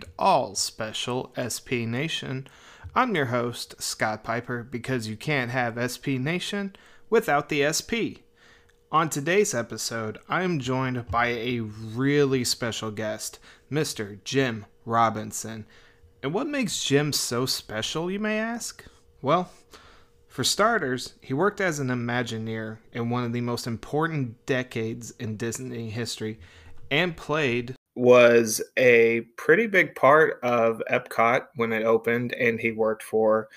and all special SP Nation. I'm your host, Scott Piper, because you can't have SP Nation without the SP. On today's episode, I am joined by a really special guest, Mr. Jim Robinson. And what makes Jim so special, you may ask? Well, for starters, he worked as an Imagineer in one of the most important decades in Disney history and played was a pretty big part of Epcot when it opened and he worked for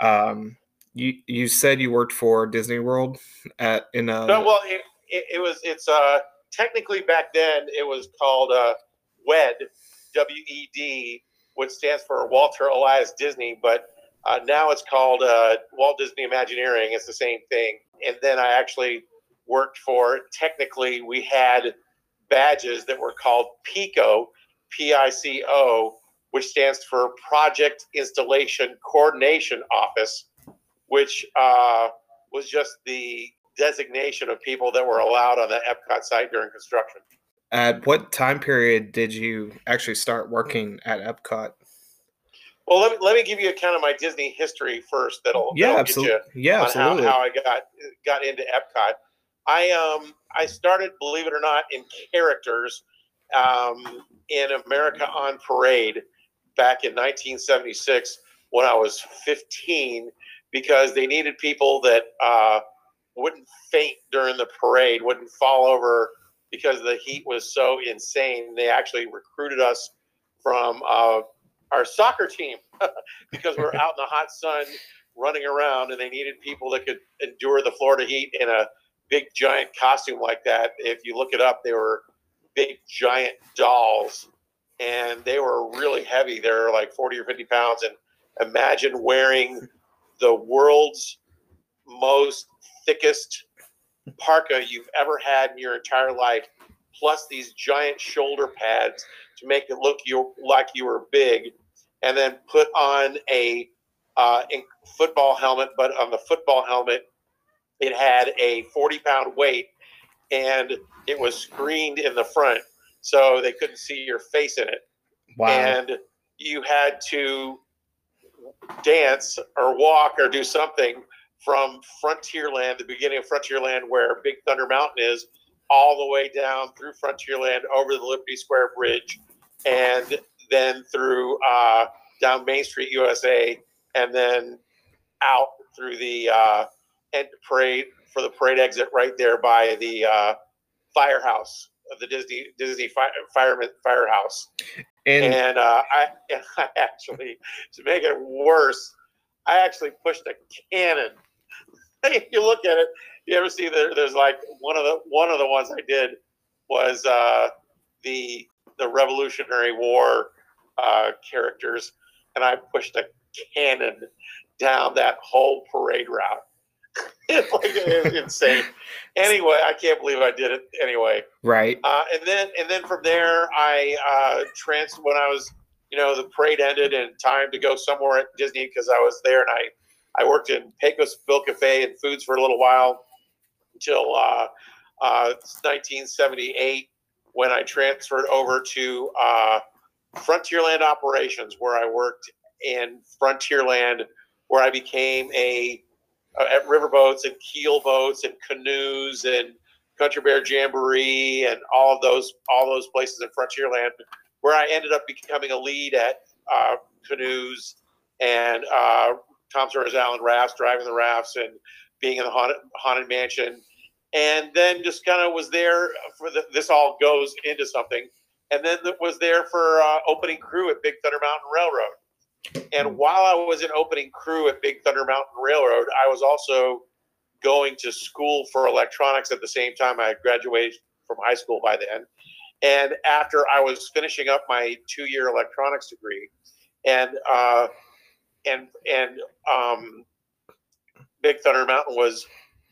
um, you you said you worked for Disney World at in a no well it, it, it was it's uh technically back then it was called uh WED W E D which stands for Walter Elias Disney but uh, now it's called uh, Walt Disney Imagineering. It's the same thing. And then I actually worked for technically we had badges that were called PICO P I C O which stands for Project Installation Coordination Office which uh, was just the designation of people that were allowed on the Epcot site during construction. At what time period did you actually start working at Epcot? Well, let me, let me give you a kind of my Disney history first. That'll yeah, that'll absolutely. yeah, absolutely. How, how, I got got into Epcot. I um I started, believe it or not, in characters um, in America on Parade back in 1976 when I was 15 because they needed people that uh, wouldn't faint during the parade, wouldn't fall over because the heat was so insane. They actually recruited us from uh, our soccer team because we're out in the hot sun running around and they needed people that could endure the Florida heat in a big giant costume like that. If you look it up, they were big giant dolls and they were really heavy. They're like 40 or 50 pounds. And imagine wearing the world's most thickest parka you've ever had in your entire life, plus these giant shoulder pads to make it look you like you were big, and then put on a uh, football helmet. But on the football helmet, it had a 40 pound weight, and it was screened in the front, so they couldn't see your face in it. Wow. And you had to dance or walk or do something from Frontierland, the beginning of Frontierland, where Big Thunder Mountain is, all the way down through Frontierland over the Liberty Square Bridge, and then through uh, down Main Street, USA, and then out through the uh, parade for the parade exit right there by the uh, firehouse of the Disney Disney fire, fireman firehouse. And, and uh, I, and I actually, to make it worse, I actually pushed a cannon. if you look at it, you ever see there, there's like one of the one of the ones I did was uh, the the Revolutionary War uh, characters, and I pushed a cannon down that whole parade route. It's like it's insane. Anyway, I can't believe I did it. Anyway, right. Uh, and then and then from there, I uh, trans when I was you know the parade ended and time to go somewhere at Disney because I was there and I I worked in Pecos Bill Cafe and Foods for a little while until uh, uh, 1978 when I transferred over to uh, Frontierland Operations where I worked in Frontierland where I became a at riverboats and keel boats and canoes and Country Bear Jamboree and all of those all those places in Frontierland, where I ended up becoming a lead at uh, canoes and uh, Tom Sawyer's Island rafts, driving the rafts and being in the haunted, haunted mansion, and then just kind of was there for the, this all goes into something, and then was there for uh, opening crew at Big Thunder Mountain Railroad and while I was an opening crew at Big Thunder Mountain Railroad, I was also going to school for electronics at the same time. I graduated from high school by then. And after I was finishing up my two year electronics degree, and uh, and and um, Big Thunder Mountain was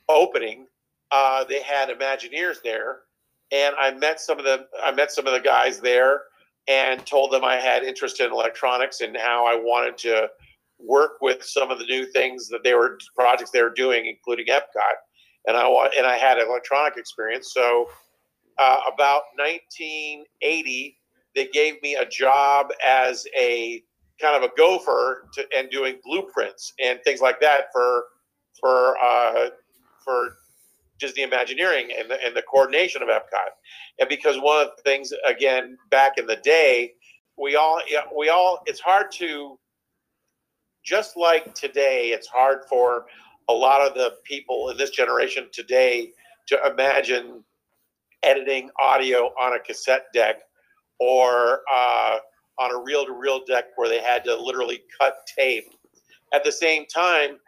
opening, uh, they had Imagineers there, and I met some of the I met some of the guys there and told them I had interest in electronics and how I wanted to work with some of the new things that they were projects they were doing, including Epcot. And I want and I had electronic experience. So uh, about 1980, they gave me a job as a kind of a gopher to, and doing blueprints and things like that for for uh, for Disney Imagineering and the, and the coordination of Epcot. And because one of the things, again, back in the day, we all we all it's hard to just like today, it's hard for a lot of the people in this generation today to imagine editing audio on a cassette deck or uh, on a reel-to-reel deck where they had to literally cut tape. At the same time,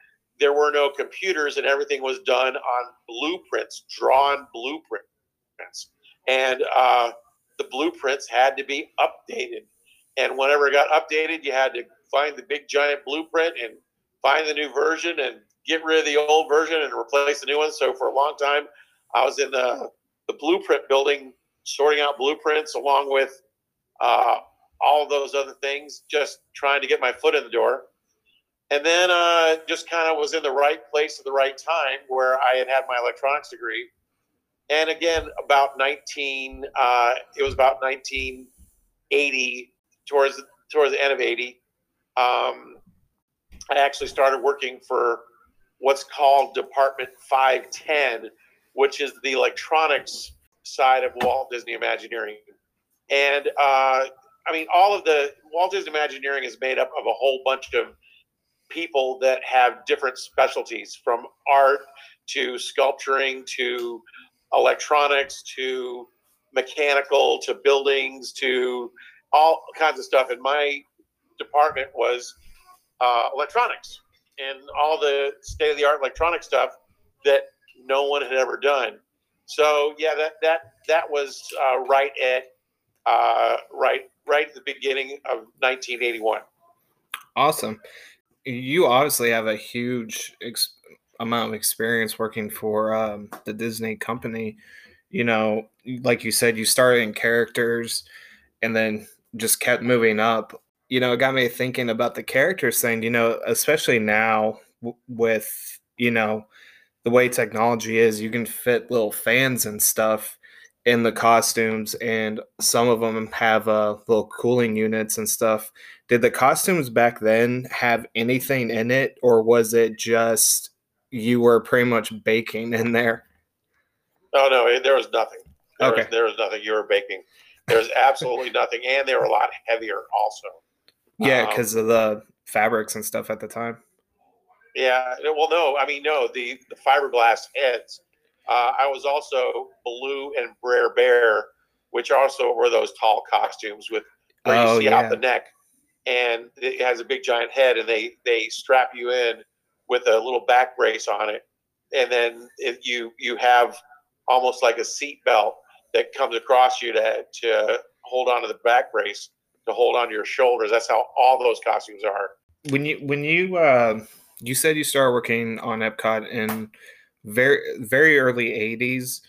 there were no computers and everything was done on blueprints, drawn blueprints. And uh, the blueprints had to be updated. And whenever it got updated, you had to find the big giant blueprint and find the new version and get rid of the old version and replace the new one. So for a long time, I was in the, the blueprint building, sorting out blueprints along with uh, all those other things, just trying to get my foot in the door. And then uh, just kind of was in the right place at the right time where I had had my electronics degree. And again, about 19, uh, it was about 1980, towards, towards the end of 80. Um, I actually started working for what's called Department 510, which is the electronics side of Walt Disney Imagineering. And uh, I mean, all of the Walt Disney Imagineering is made up of a whole bunch of people that have different specialties from art to sculpturing to electronics to mechanical to buildings to all kinds of stuff. And my department was uh, electronics and all the state of the art electronic stuff that no one had ever done. So yeah, that that that was uh, right at uh, right right at the beginning of 1981. Awesome. You obviously have a huge ex- amount of experience working for um, the Disney company. You know, like you said, you started in characters and then just kept moving up. You know, it got me thinking about the characters thing, you know, especially now w- with, you know, the way technology is, you can fit little fans and stuff in the costumes, and some of them have uh, little cooling units and stuff. Did the costumes back then have anything in it, or was it just you were pretty much baking in there? Oh no, there was nothing. There okay, was, there was nothing. You were baking. There's absolutely nothing, and they were a lot heavier also. Yeah, because um, of the fabrics and stuff at the time. Yeah, well, no, I mean, no, the the fiberglass heads uh, I was also blue and Brer Bear, which also were those tall costumes with where oh, you see yeah. out the neck, and it has a big giant head, and they they strap you in with a little back brace on it, and then you you have almost like a seat belt that comes across you to to hold onto the back brace to hold onto your shoulders. That's how all those costumes are. When you when you uh, you said you started working on Epcot in very very early 80s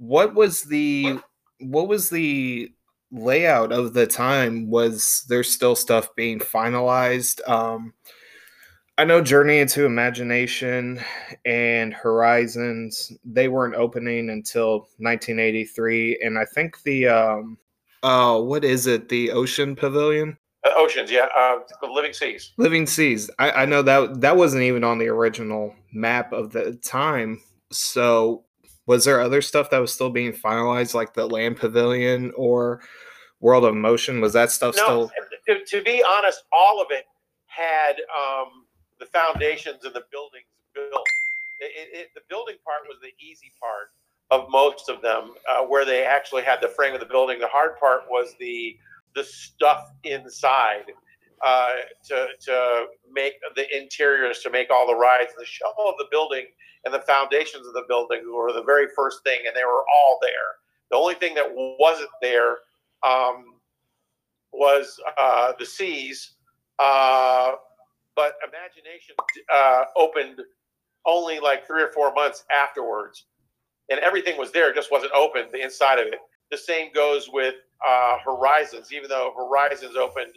what was the what was the layout of the time was there's still stuff being finalized um i know journey into imagination and horizons they weren't opening until 1983 and i think the um uh what is it the ocean pavilion uh, oceans, yeah. Uh, the Living Seas. Living Seas. I, I know that that wasn't even on the original map of the time. So, was there other stuff that was still being finalized, like the Land Pavilion or World of Motion? Was that stuff no, still? To, to be honest, all of it had um, the foundations and the buildings built. It, it, the building part was the easy part of most of them, uh, where they actually had the frame of the building. The hard part was the the stuff inside uh, to to make the interiors, to make all the rides. The shell of the building and the foundations of the building were the very first thing, and they were all there. The only thing that wasn't there um, was uh, the seas, uh, but Imagination uh, opened only like three or four months afterwards, and everything was there, just wasn't open. The inside of it. The same goes with uh, Horizons, even though Horizons opened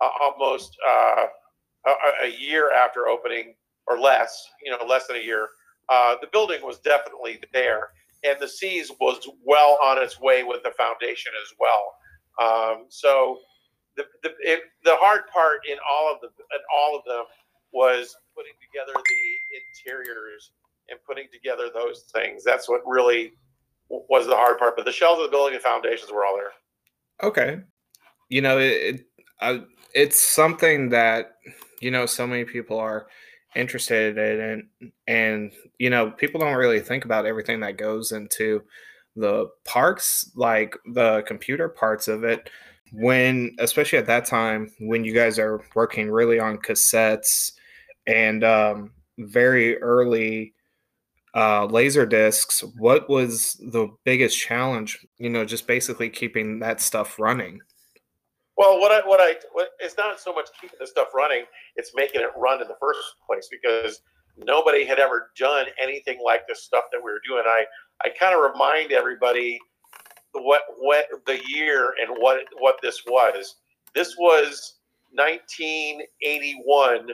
uh, almost uh, a, a, year after opening or less, you know, less than a year. Uh, the building was definitely there, and the Seas was well on its way with the foundation as well. Um, so the the, it, the hard part in all of the in all of them was putting together the interiors and putting together those things. That's what really was the hard part. But the shells of the building and foundations were all there. Okay, you know it. it I, it's something that you know so many people are interested in and and you know people don't really think about everything that goes into the parks like the computer parts of it. When especially at that time when you guys are working really on cassettes and um, very early uh, laser discs what was the biggest challenge you know just basically keeping that stuff running well, what I what I what, it's not so much keeping the stuff running; it's making it run in the first place because nobody had ever done anything like this stuff that we were doing. I I kind of remind everybody what what the year and what what this was. This was 1981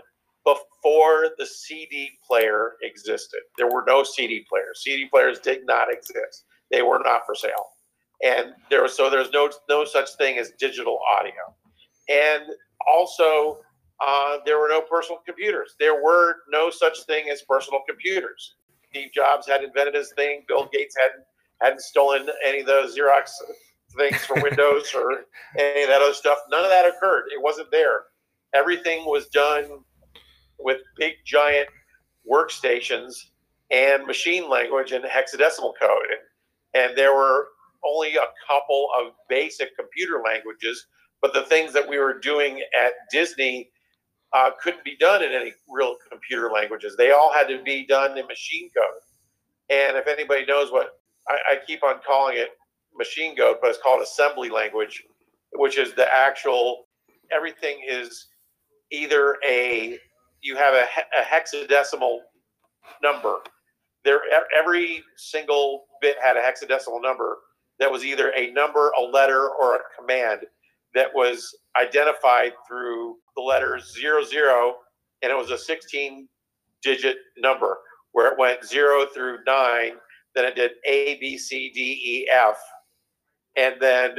before the CD player existed. There were no CD players. CD players did not exist. They were not for sale and there was so there's no no such thing as digital audio, and also uh, there were no personal computers. There were no such thing as personal computers. Steve Jobs had invented his thing. Bill Gates hadn't hadn't stolen any of those Xerox things for Windows or any of that other stuff. None of that occurred. It wasn't there. Everything was done with big giant workstations and machine language and hexadecimal code. And, and there were only a couple of basic computer languages, but the things that we were doing at Disney uh, couldn't be done in any real computer languages. They all had to be done in machine code. And if anybody knows what I, I keep on calling it machine code, but it's called assembly language, which is the actual everything is either a you have a, a hexadecimal number. There, every single bit had a hexadecimal number, that was either a number, a letter, or a command that was identified through the letters zero zero, and it was a 16 digit number where it went zero through nine. Then it did A, B, C, D, E, F, and then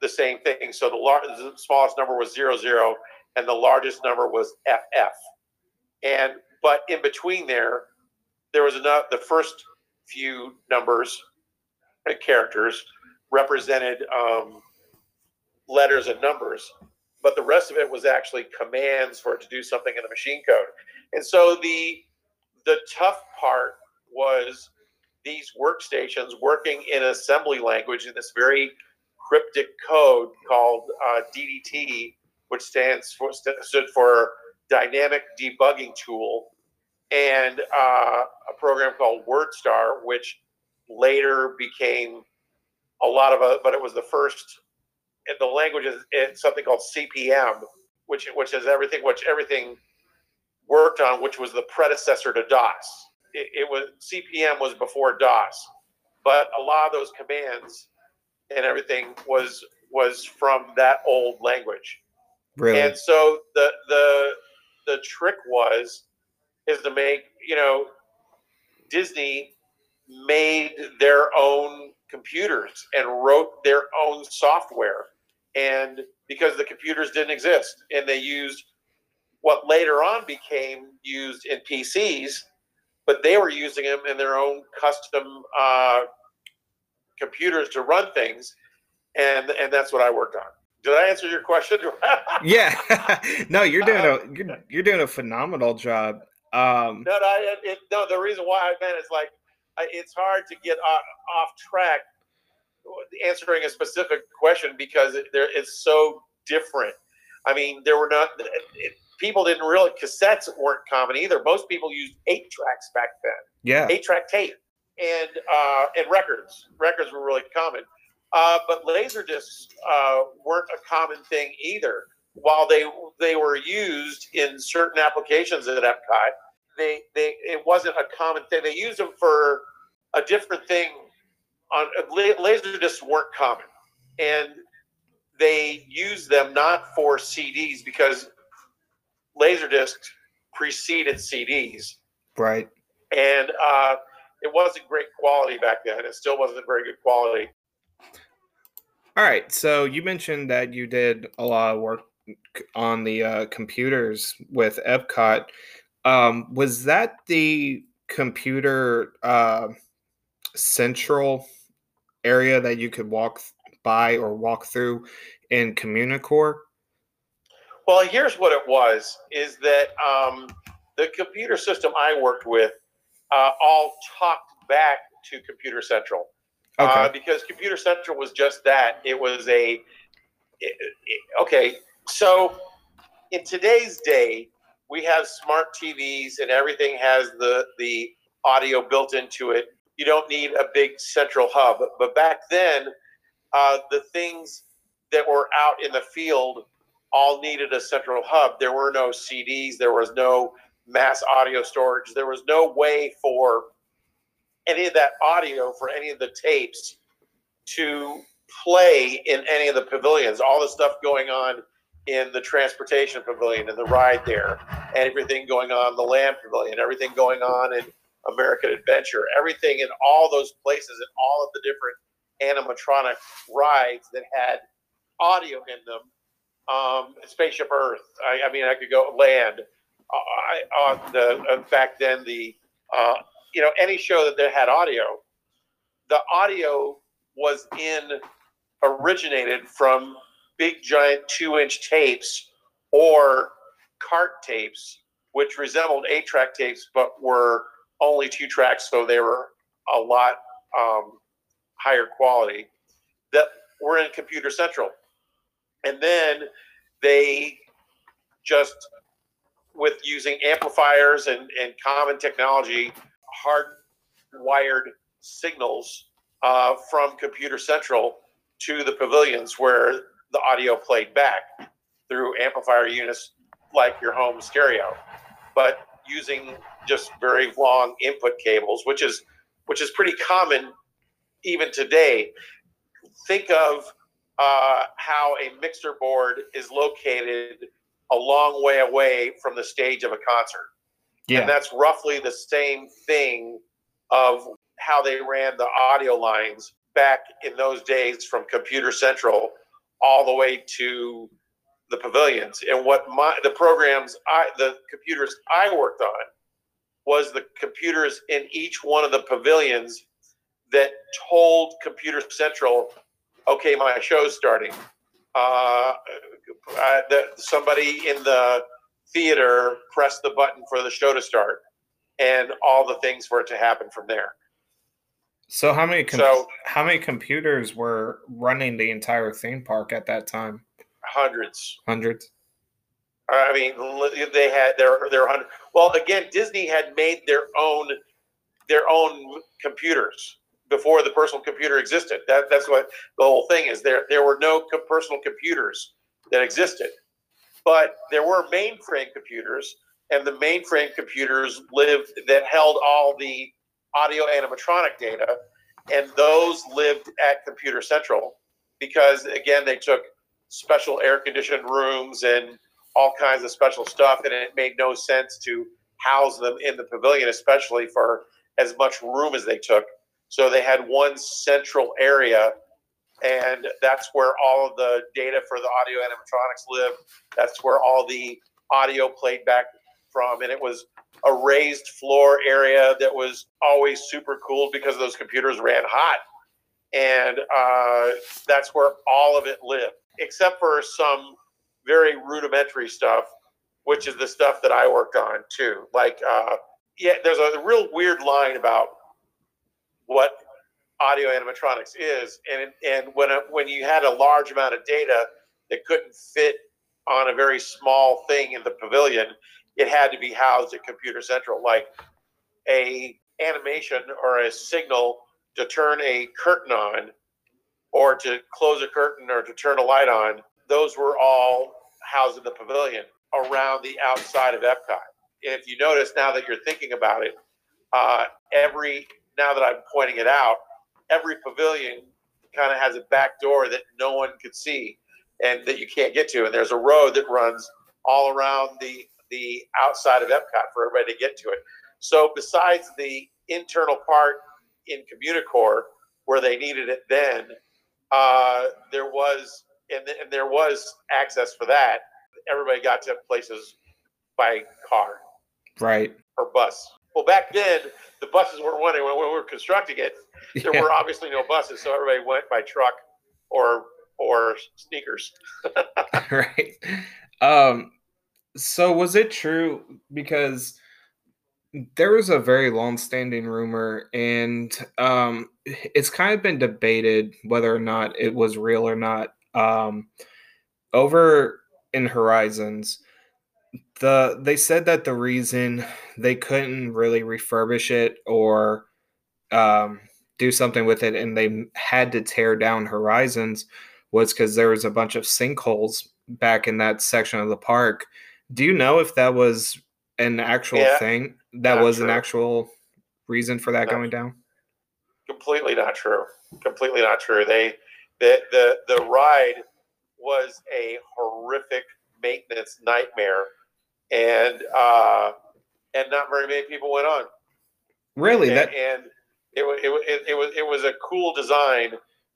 the same thing. So the, lar- the smallest number was zero zero, and the largest number was FF. And but in between there, there was enough. The first few numbers characters represented um, letters and numbers, but the rest of it was actually commands for it to do something in the machine code. And so the the tough part was these workstations working in assembly language in this very cryptic code called uh, DDT, which stands for stood for Dynamic Debugging Tool, and uh, a program called WordStar, which later became a lot of it, but it was the first. In the language is it's something called CP/M, which which is everything which everything worked on, which was the predecessor to DOS. It, it was CP/M was before DOS, but a lot of those commands and everything was was from that old language. Really? And so the the the trick was is to make you know Disney made their own computers and wrote their own software. And because the computers didn't exist, and they used what later on became used in PCs, but they were using them in their own custom uh, computers to run things, and and that's what I worked on. Did I answer your question? yeah, no, you're doing a you're, you're doing a phenomenal job. Um, no, no, it, no. The reason why I meant is like it's hard to get off, off track answering a specific question because it, there, it's so different. I mean, there were not it, people didn't really cassettes weren't common either. Most people used eight tracks back then. Yeah, eight track tape and uh, and records. Records were really common, uh, but laser discs uh, weren't a common thing either. While they they were used in certain applications at Epcot, they they it wasn't a common thing. They used them for a different thing. On laser discs weren't common, and they used them not for CDs because laser discs preceded CDs. Right. And uh, it wasn't great quality back then. It still wasn't very good quality. All right. So you mentioned that you did a lot of work on the uh, computers with Epcot. Um, was that the computer uh, central area that you could walk by or walk through in Communicore? Well, here's what it was: is that um, the computer system I worked with uh, all talked back to Computer Central. Uh, okay. Uh, because Computer Central was just that. It was a it, it, okay. So in today's day, we have smart TVs and everything has the the audio built into it. You don't need a big central hub. But back then, uh, the things that were out in the field all needed a central hub. There were no CDs. There was no mass audio storage. There was no way for any of that audio for any of the tapes to play in any of the pavilions. All the stuff going on in the transportation pavilion and the ride there, and everything going on the land pavilion, everything going on in American Adventure, everything in all those places and all of the different animatronic rides that had audio in them. Um, Spaceship Earth. I, I mean, I could go land. I, on the uh, back then the uh, you know any show that they had audio, the audio was in originated from big giant two inch tapes or cart tapes, which resembled eight track tapes but were only two tracks, so they were a lot um, higher quality that were in Computer Central. And then they just with using amplifiers and, and common technology, hardwired signals uh, from Computer Central to the pavilions where the audio played back through amplifier units like your home stereo, but using just very long input cables, which is which is pretty common even today. Think of uh, how a mixer board is located a long way away from the stage of a concert. Yeah. And that's roughly the same thing of how they ran the audio lines back in those days from Computer Central all the way to the pavilions. And what my the programs I the computers I worked on was the computers in each one of the pavilions that told Computer Central, okay, my show's starting. Uh, uh, the, somebody in the theater pressed the button for the show to start, and all the things for it to happen from there. So how many com- so, how many computers were running the entire theme park at that time? Hundreds. Hundreds. I mean, they had their their hundred. Well, again, Disney had made their own their own computers before the personal computer existed. That, that's what the whole thing is. There there were no personal computers that existed, but there were mainframe computers, and the mainframe computers lived that held all the audio animatronic data, and those lived at Computer Central because again they took special air conditioned rooms and all kinds of special stuff, and it made no sense to house them in the pavilion, especially for as much room as they took. So they had one central area, and that's where all of the data for the audio animatronics lived. That's where all the audio played back from, and it was a raised floor area that was always super cool because those computers ran hot, and uh, that's where all of it lived, except for some very rudimentary stuff, which is the stuff that I worked on too. Like, uh, yeah, there's a real weird line about what audio animatronics is, and and when a, when you had a large amount of data that couldn't fit on a very small thing in the pavilion, it had to be housed at Computer Central, like a animation or a signal to turn a curtain on or to close a curtain or to turn a light on. Those were all housed in the pavilion around the outside of Epcot. And if you notice now that you're thinking about it, uh, every now that I'm pointing it out, every pavilion kind of has a back door that no one could see and that you can't get to. And there's a road that runs all around the the outside of Epcot for everybody to get to it. So besides the internal part in Communicore where they needed it then, uh, there was and, and there was access for that. Everybody got to places by car, right, or bus. Well, back then the buses weren't running when we were constructing it. There yeah. were obviously no buses, so everybody went by truck or or sneakers. right. Um, so was it true? Because there was a very long-standing rumor and um, it's kind of been debated whether or not it was real or not um, over in horizons the they said that the reason they couldn't really refurbish it or um, do something with it and they had to tear down horizons was because there was a bunch of sinkholes back in that section of the park do you know if that was an actual yeah, thing? That was true. an actual reason for that not going down? Completely not true. Completely not true. They the the the ride was a horrific maintenance nightmare, and uh, and not very many people went on. Really, and, that and it, it, it, it was it was a cool design,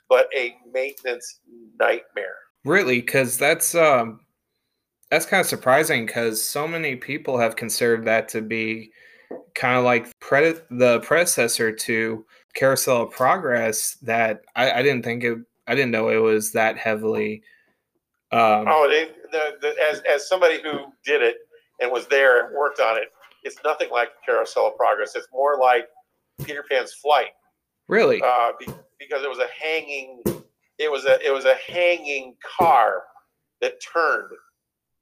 but a maintenance nightmare. Really, because that's um that's kind of surprising because so many people have considered that to be kind of like pred- the predecessor to Carousel of Progress. That I, I, didn't think it, I didn't know it was that heavily. Um, oh, the, the, as as somebody who did it and was there and worked on it, it's nothing like Carousel of Progress. It's more like Peter Pan's Flight. Really? Uh, be, because it was a hanging, it was a it was a hanging car that turned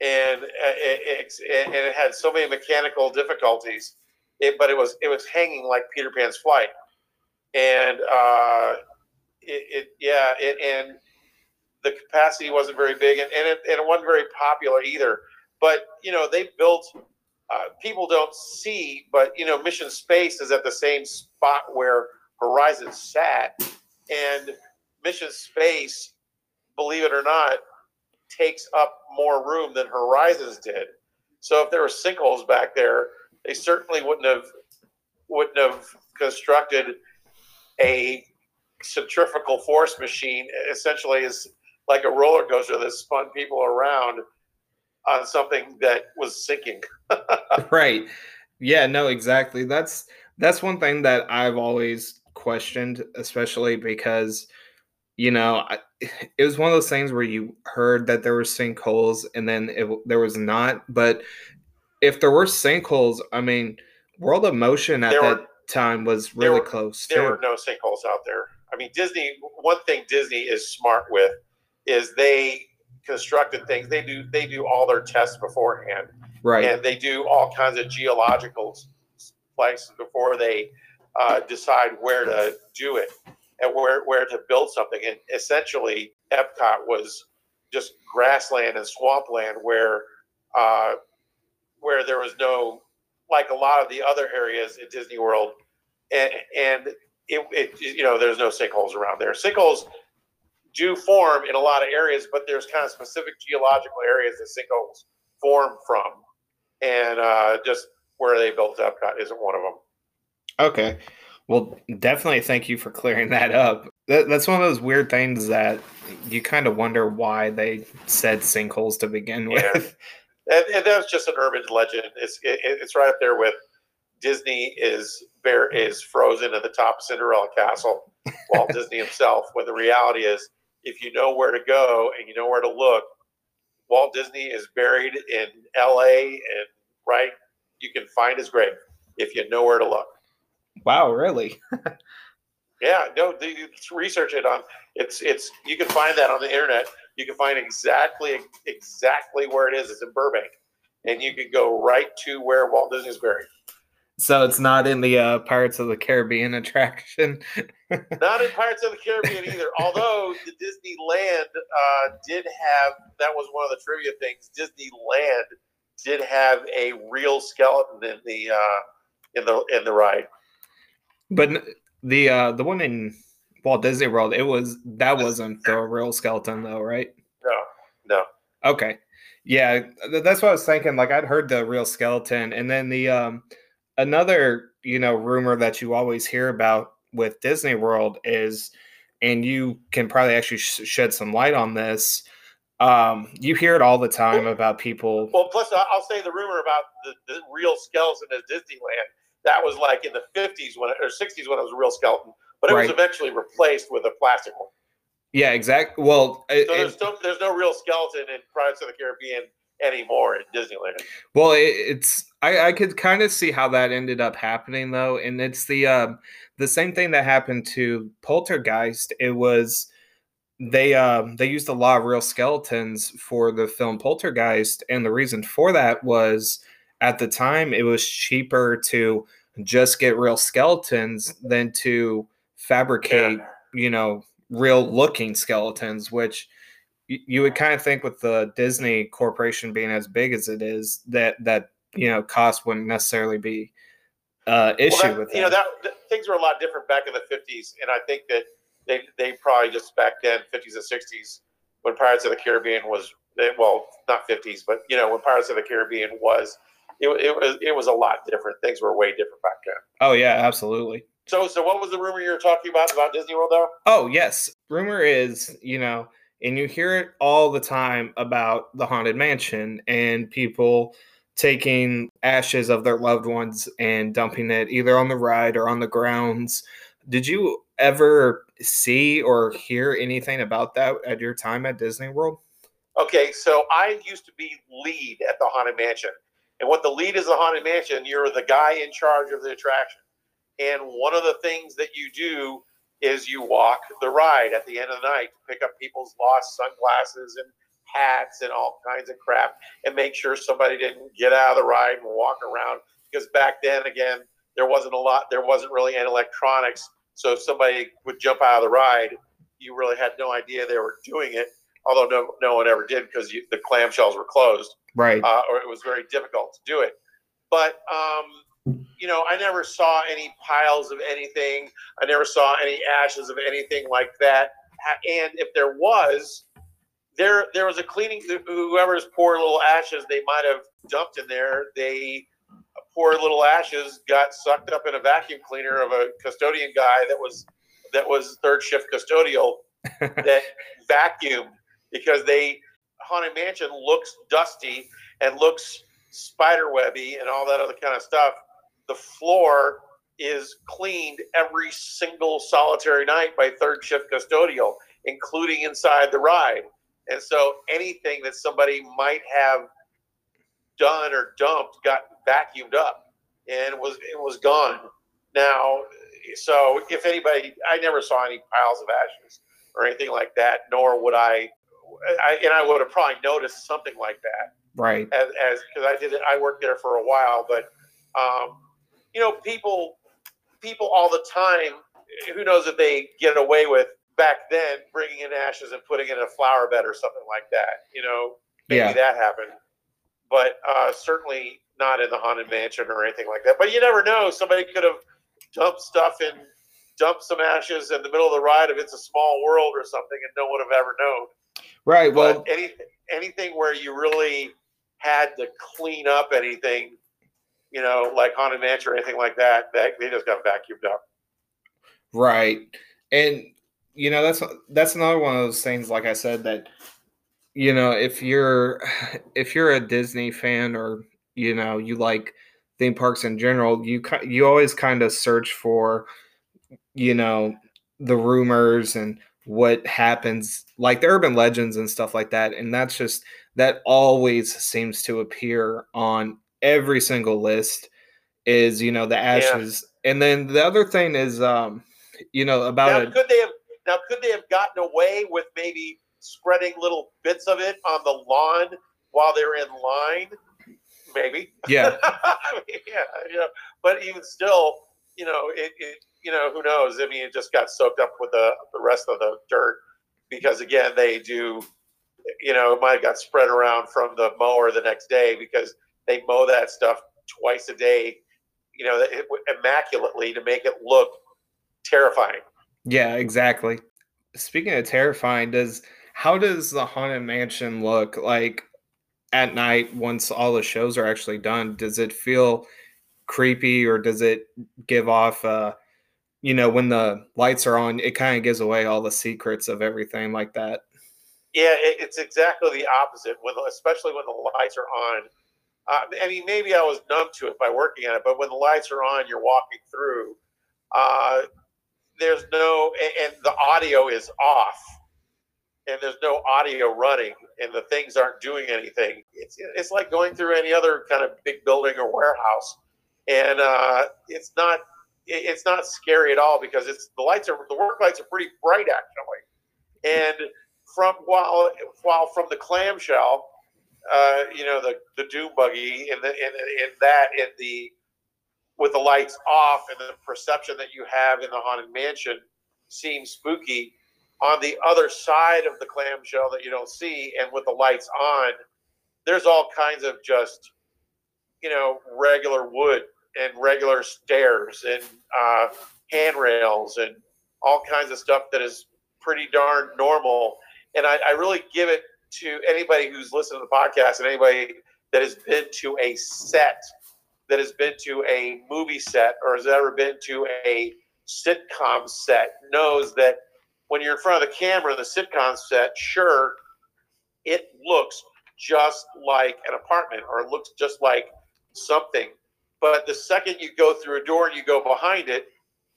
and uh, it, it, and it had so many mechanical difficulties. It, but it was it was hanging like Peter Pan's flight, and uh, it, it yeah it and the capacity wasn't very big, and, and, it, and it wasn't very popular either. But you know they built. Uh, people don't see, but you know, Mission Space is at the same spot where Horizon sat, and Mission Space, believe it or not, takes up more room than Horizons did. So if there were sinkholes back there, they certainly wouldn't have wouldn't have constructed a centrifugal force machine. Essentially, is like a roller coaster that spun people around on something that was sinking. right. Yeah. No. Exactly. That's that's one thing that I've always questioned, especially because you know, I, it was one of those things where you heard that there were sinkholes and then it, there was not. But if there were sinkholes, I mean, World of Motion at there that were, time was really were, close. There too. were no sinkholes out there. I mean, Disney. One thing Disney is smart with is they constructed things. They do they do all their tests beforehand, right? And they do all kinds of geological places before they uh, decide where to do it and where, where to build something. And essentially, Epcot was just grassland and swampland where uh, where there was no like a lot of the other areas at Disney World, and, and it, it you know there's no sinkholes around there. Sinkholes do form in a lot of areas, but there's kind of specific geological areas that sinkholes form from, and uh, just where they built Epcot isn't one of them. Okay. Well, definitely thank you for clearing that up. That, that's one of those weird things that you kind of wonder why they said sinkholes to begin with. Yeah. And, and that's just an urban legend. It's it, it's right up there with Disney is bear is frozen at the top of Cinderella Castle, Walt Disney himself. When the reality is, if you know where to go and you know where to look, Walt Disney is buried in L.A. and right, you can find his grave if you know where to look. Wow, really? yeah, no, you research it on it's it's you can find that on the internet. You can find exactly exactly where it is. It's in Burbank, and you can go right to where Walt Disney's buried. So it's not in the uh, Pirates of the Caribbean attraction. not in Pirates of the Caribbean either. Although the Disneyland uh, did have that was one of the trivia things. Disneyland did have a real skeleton in the uh, in the in the ride. But the uh the one in Walt Disney World, it was that wasn't the real skeleton though, right? No, no. Okay, yeah, that's what I was thinking. Like I'd heard the real skeleton, and then the um another you know rumor that you always hear about with Disney World is and you can probably actually sh- shed some light on this. Um, you hear it all the time about people. Well, plus I'll say the rumor about the, the real skeleton at Disneyland that was like in the 50s when or 60s when it was a real skeleton, but it was eventually replaced with a plastic one. Yeah, exactly. Well, it- So it- there's no, there's no real skeleton in Pirates of the Caribbean anymore at Disneyland. Well, it, it's I, I could kind of see how that ended up happening though, and it's the um, the same thing that happened to Poltergeist. It was they um, they used a lot of real skeletons for the film Poltergeist, and the reason for that was at the time it was cheaper to just get real skeletons than to fabricate you know real looking skeletons which y- you would kind of think with the disney corporation being as big as it is that that you know cost wouldn't necessarily be uh issue Well, that- with you know that. that, that things were a lot different back in the 50s, and I think that they they probably just back then 50s and 60s when Pirates of the Caribbean was they- well not 50s, but you know when Pirates of the Caribbean was it, it was it was a lot different. Things were way different back then. oh yeah absolutely So so what was the rumor you were talking about about Disney World though? oh yes rumor is you know and you hear it all the time about the haunted mansion and people taking ashes of their loved ones and dumping it either on the ride or on the grounds did you ever see or hear anything about that at your time at disney world Okay, so I used to be lead at the Haunted Mansion. And what the lead is the Haunted Mansion, you're the guy in charge of the attraction. And one of the things that you do is you walk the ride at the end of the night to pick up people's lost sunglasses and hats and all kinds of crap and make sure somebody didn't get out of the ride and walk around. Because back then, again, there wasn't a lot, there wasn't really any electronics. So if somebody would jump out of the ride, you really had no idea they were doing it although no, no one ever did because the clamshells were closed right uh, or it was very difficult to do it. But um, you know, I never saw any piles of anything. I never saw any ashes of anything like that. And if there was, there there was a cleaning. Whoever's poor little ashes they might have dumped in there, they poor little ashes got sucked up in a vacuum cleaner of a custodian guy that was that was third shift custodial that vacuumed because they haunted mansion looks dusty and looks spider webby and all that other kind of stuff. The floor is cleaned every single solitary night by third shift custodial including inside the ride. And so anything that somebody might have done or dumped got vacuumed up and was it was gone. Now so if anybody i never saw any piles of ashes or anything like that nor would i I, and I would have probably noticed something like that right as as because I did it. I worked there for a while, but um, you know, people people all the time. Who knows if they get away with back then bringing in ashes and putting it in a flower bed or something like that. You know, maybe Yeah. that happened, but uh, certainly not in the haunted mansion or anything like that. But you never know. Somebody could have dumped stuff in. Dumped some ashes in the middle of the ride if it's a small world or something, and no one would have ever known right well but anything anything where you really had to clean up anything, you know, like haunted mansion or anything like that, that they just got vacuumed up. Right. And you know that's that's another one of those things like I said that you know if you're if you're a Disney fan or you know you like theme parks in general you you always kind of search for you know the rumors and what happens like the urban legends and stuff like that and that's just that always seems to appear on every single list is you know the ashes and then the other thing is um you know about Now, it could they have now could they have gotten away with maybe spreading little bits of it on the lawn while they're in line? Maybe. yeah I mean, yeah, you know, but even still, you know, it, it you know, who knows? I mean, it just got soaked up with the the rest of the dirt because again, they do, you know, it might have got spread around from the mower the next day because they mow that stuff twice a day, you know, immaculately to make it look terrifying. yeah exactly speaking of terrifying does how does the haunted mansion look like at night once all the shows are actually done does it feel creepy or does it give off uh you know, when the lights are on, it kind of gives away all the secrets of everything like that. Yeah, it, it's exactly the opposite. When, especially when the lights are on. Uh, I mean, maybe I was numb to it by working on it, but when the lights are on, you're walking through. Uh, there's no, and the audio is off, and there's no audio running, and the things aren't doing anything. It's it's like going through any other kind of big building or warehouse, and uh, it's not it's not scary at all because it's the lights are the work lights are pretty bright actually, and from while while from the clamshell, uh, you know the the doom buggy and the that in the with the lights off and the perception that you have in the haunted mansion seems spooky. On the other side of the clamshell that you don't see, and with the lights on, there's all kinds of just you know regular wood and regular stairs and uh, handrails and all kinds of stuff that is pretty darn normal. And I, I really give it to anybody who's listened to the podcast and anybody that has been to a set, that has been to a movie set, or has ever been to a sitcom set knows that when you're in front of the camera the sitcom set, sure, it looks just like an apartment or it looks just like something but the second you go through a door and you go behind it,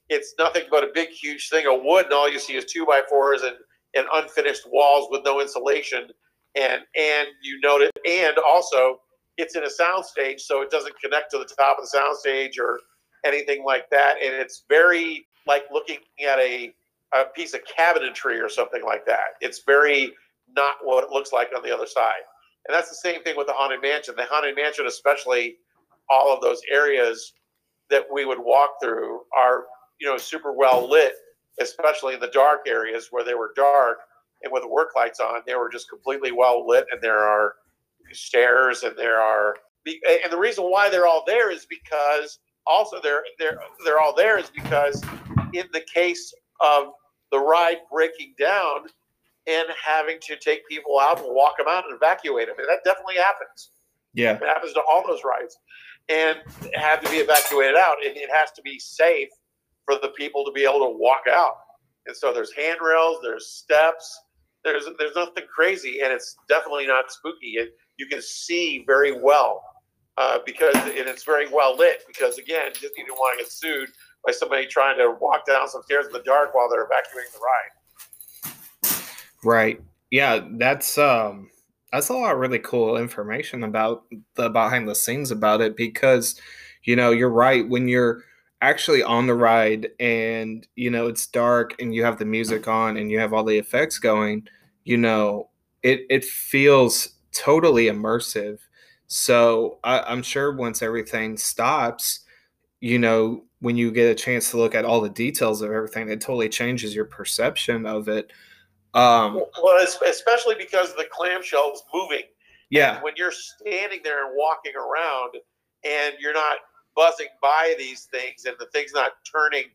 it's nothing but a big, huge thing of wood, and all you see is two by fours and, and unfinished walls with no insulation. And and you note it, and also it's in a soundstage, so it doesn't connect to the top of the soundstage or anything like that. And it's very like looking at a a piece of cabinetry or something like that. It's very not what it looks like on the other side. And that's the same thing with the haunted mansion. The haunted mansion, especially all of those areas that we would walk through are you know super well lit especially in the dark areas where they were dark and with the work lights on they were just completely well lit and there are stairs and there are and the reason why they're all there is because also they're they're they're all there is because in the case of the ride breaking down and having to take people out and walk them out and evacuate them and that definitely happens. Yeah. It happens to all those rides and have to be evacuated out. And it has to be safe for the people to be able to walk out. And so there's handrails, there's steps, there's there's nothing crazy, and it's definitely not spooky. It, you can see very well uh, because and it's very well lit. Because again, Disney didn't want to get sued by somebody trying to walk down some stairs in the dark while they're evacuating the ride. Right. Yeah, that's um that's a lot of really cool information about the behind the scenes about it because you know you're right when you're actually on the ride and you know it's dark and you have the music on and you have all the effects going you know it it feels totally immersive. So I, i'm sure once everything stops you know when you get a chance to look at all the details of everything it totally changes your perception of it um, well, especially because the clamshell is moving. Yeah. And when you're standing there and walking around, and you're not buzzing by these things, and the thing's not turning,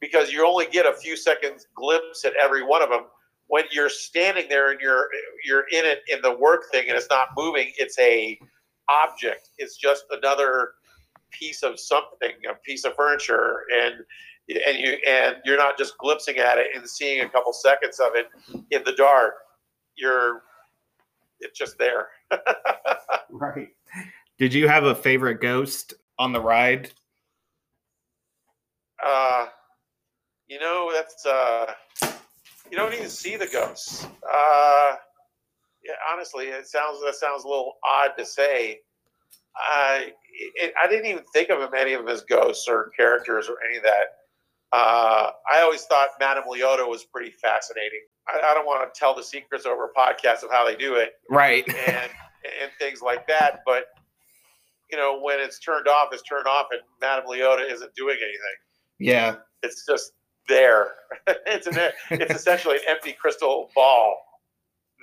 because you only get a few seconds glimpse at every one of them. When you're standing there and you're you're in it in the work thing, and it's not moving, it's a object. It's just another piece of something, a piece of furniture, and and you and you're not just glimpsing at it and seeing a couple seconds of it in the dark. You're it's just there. right. Did you have a favorite ghost on the ride? Uh, you know that's uh, you don't even see the ghosts. Uh, yeah, honestly, it sounds that sounds a little odd to say. I it, I didn't even think of any of them as ghosts or characters or any of that. Uh, I always thought Madame Leota was pretty fascinating. I, I, don't want to tell the secrets over a podcast of how they do it, right? And and things like that. But you know, when it's turned off, it's turned off, and Madame Leota isn't doing anything. Yeah, it's just there. it's an it's essentially an empty crystal ball.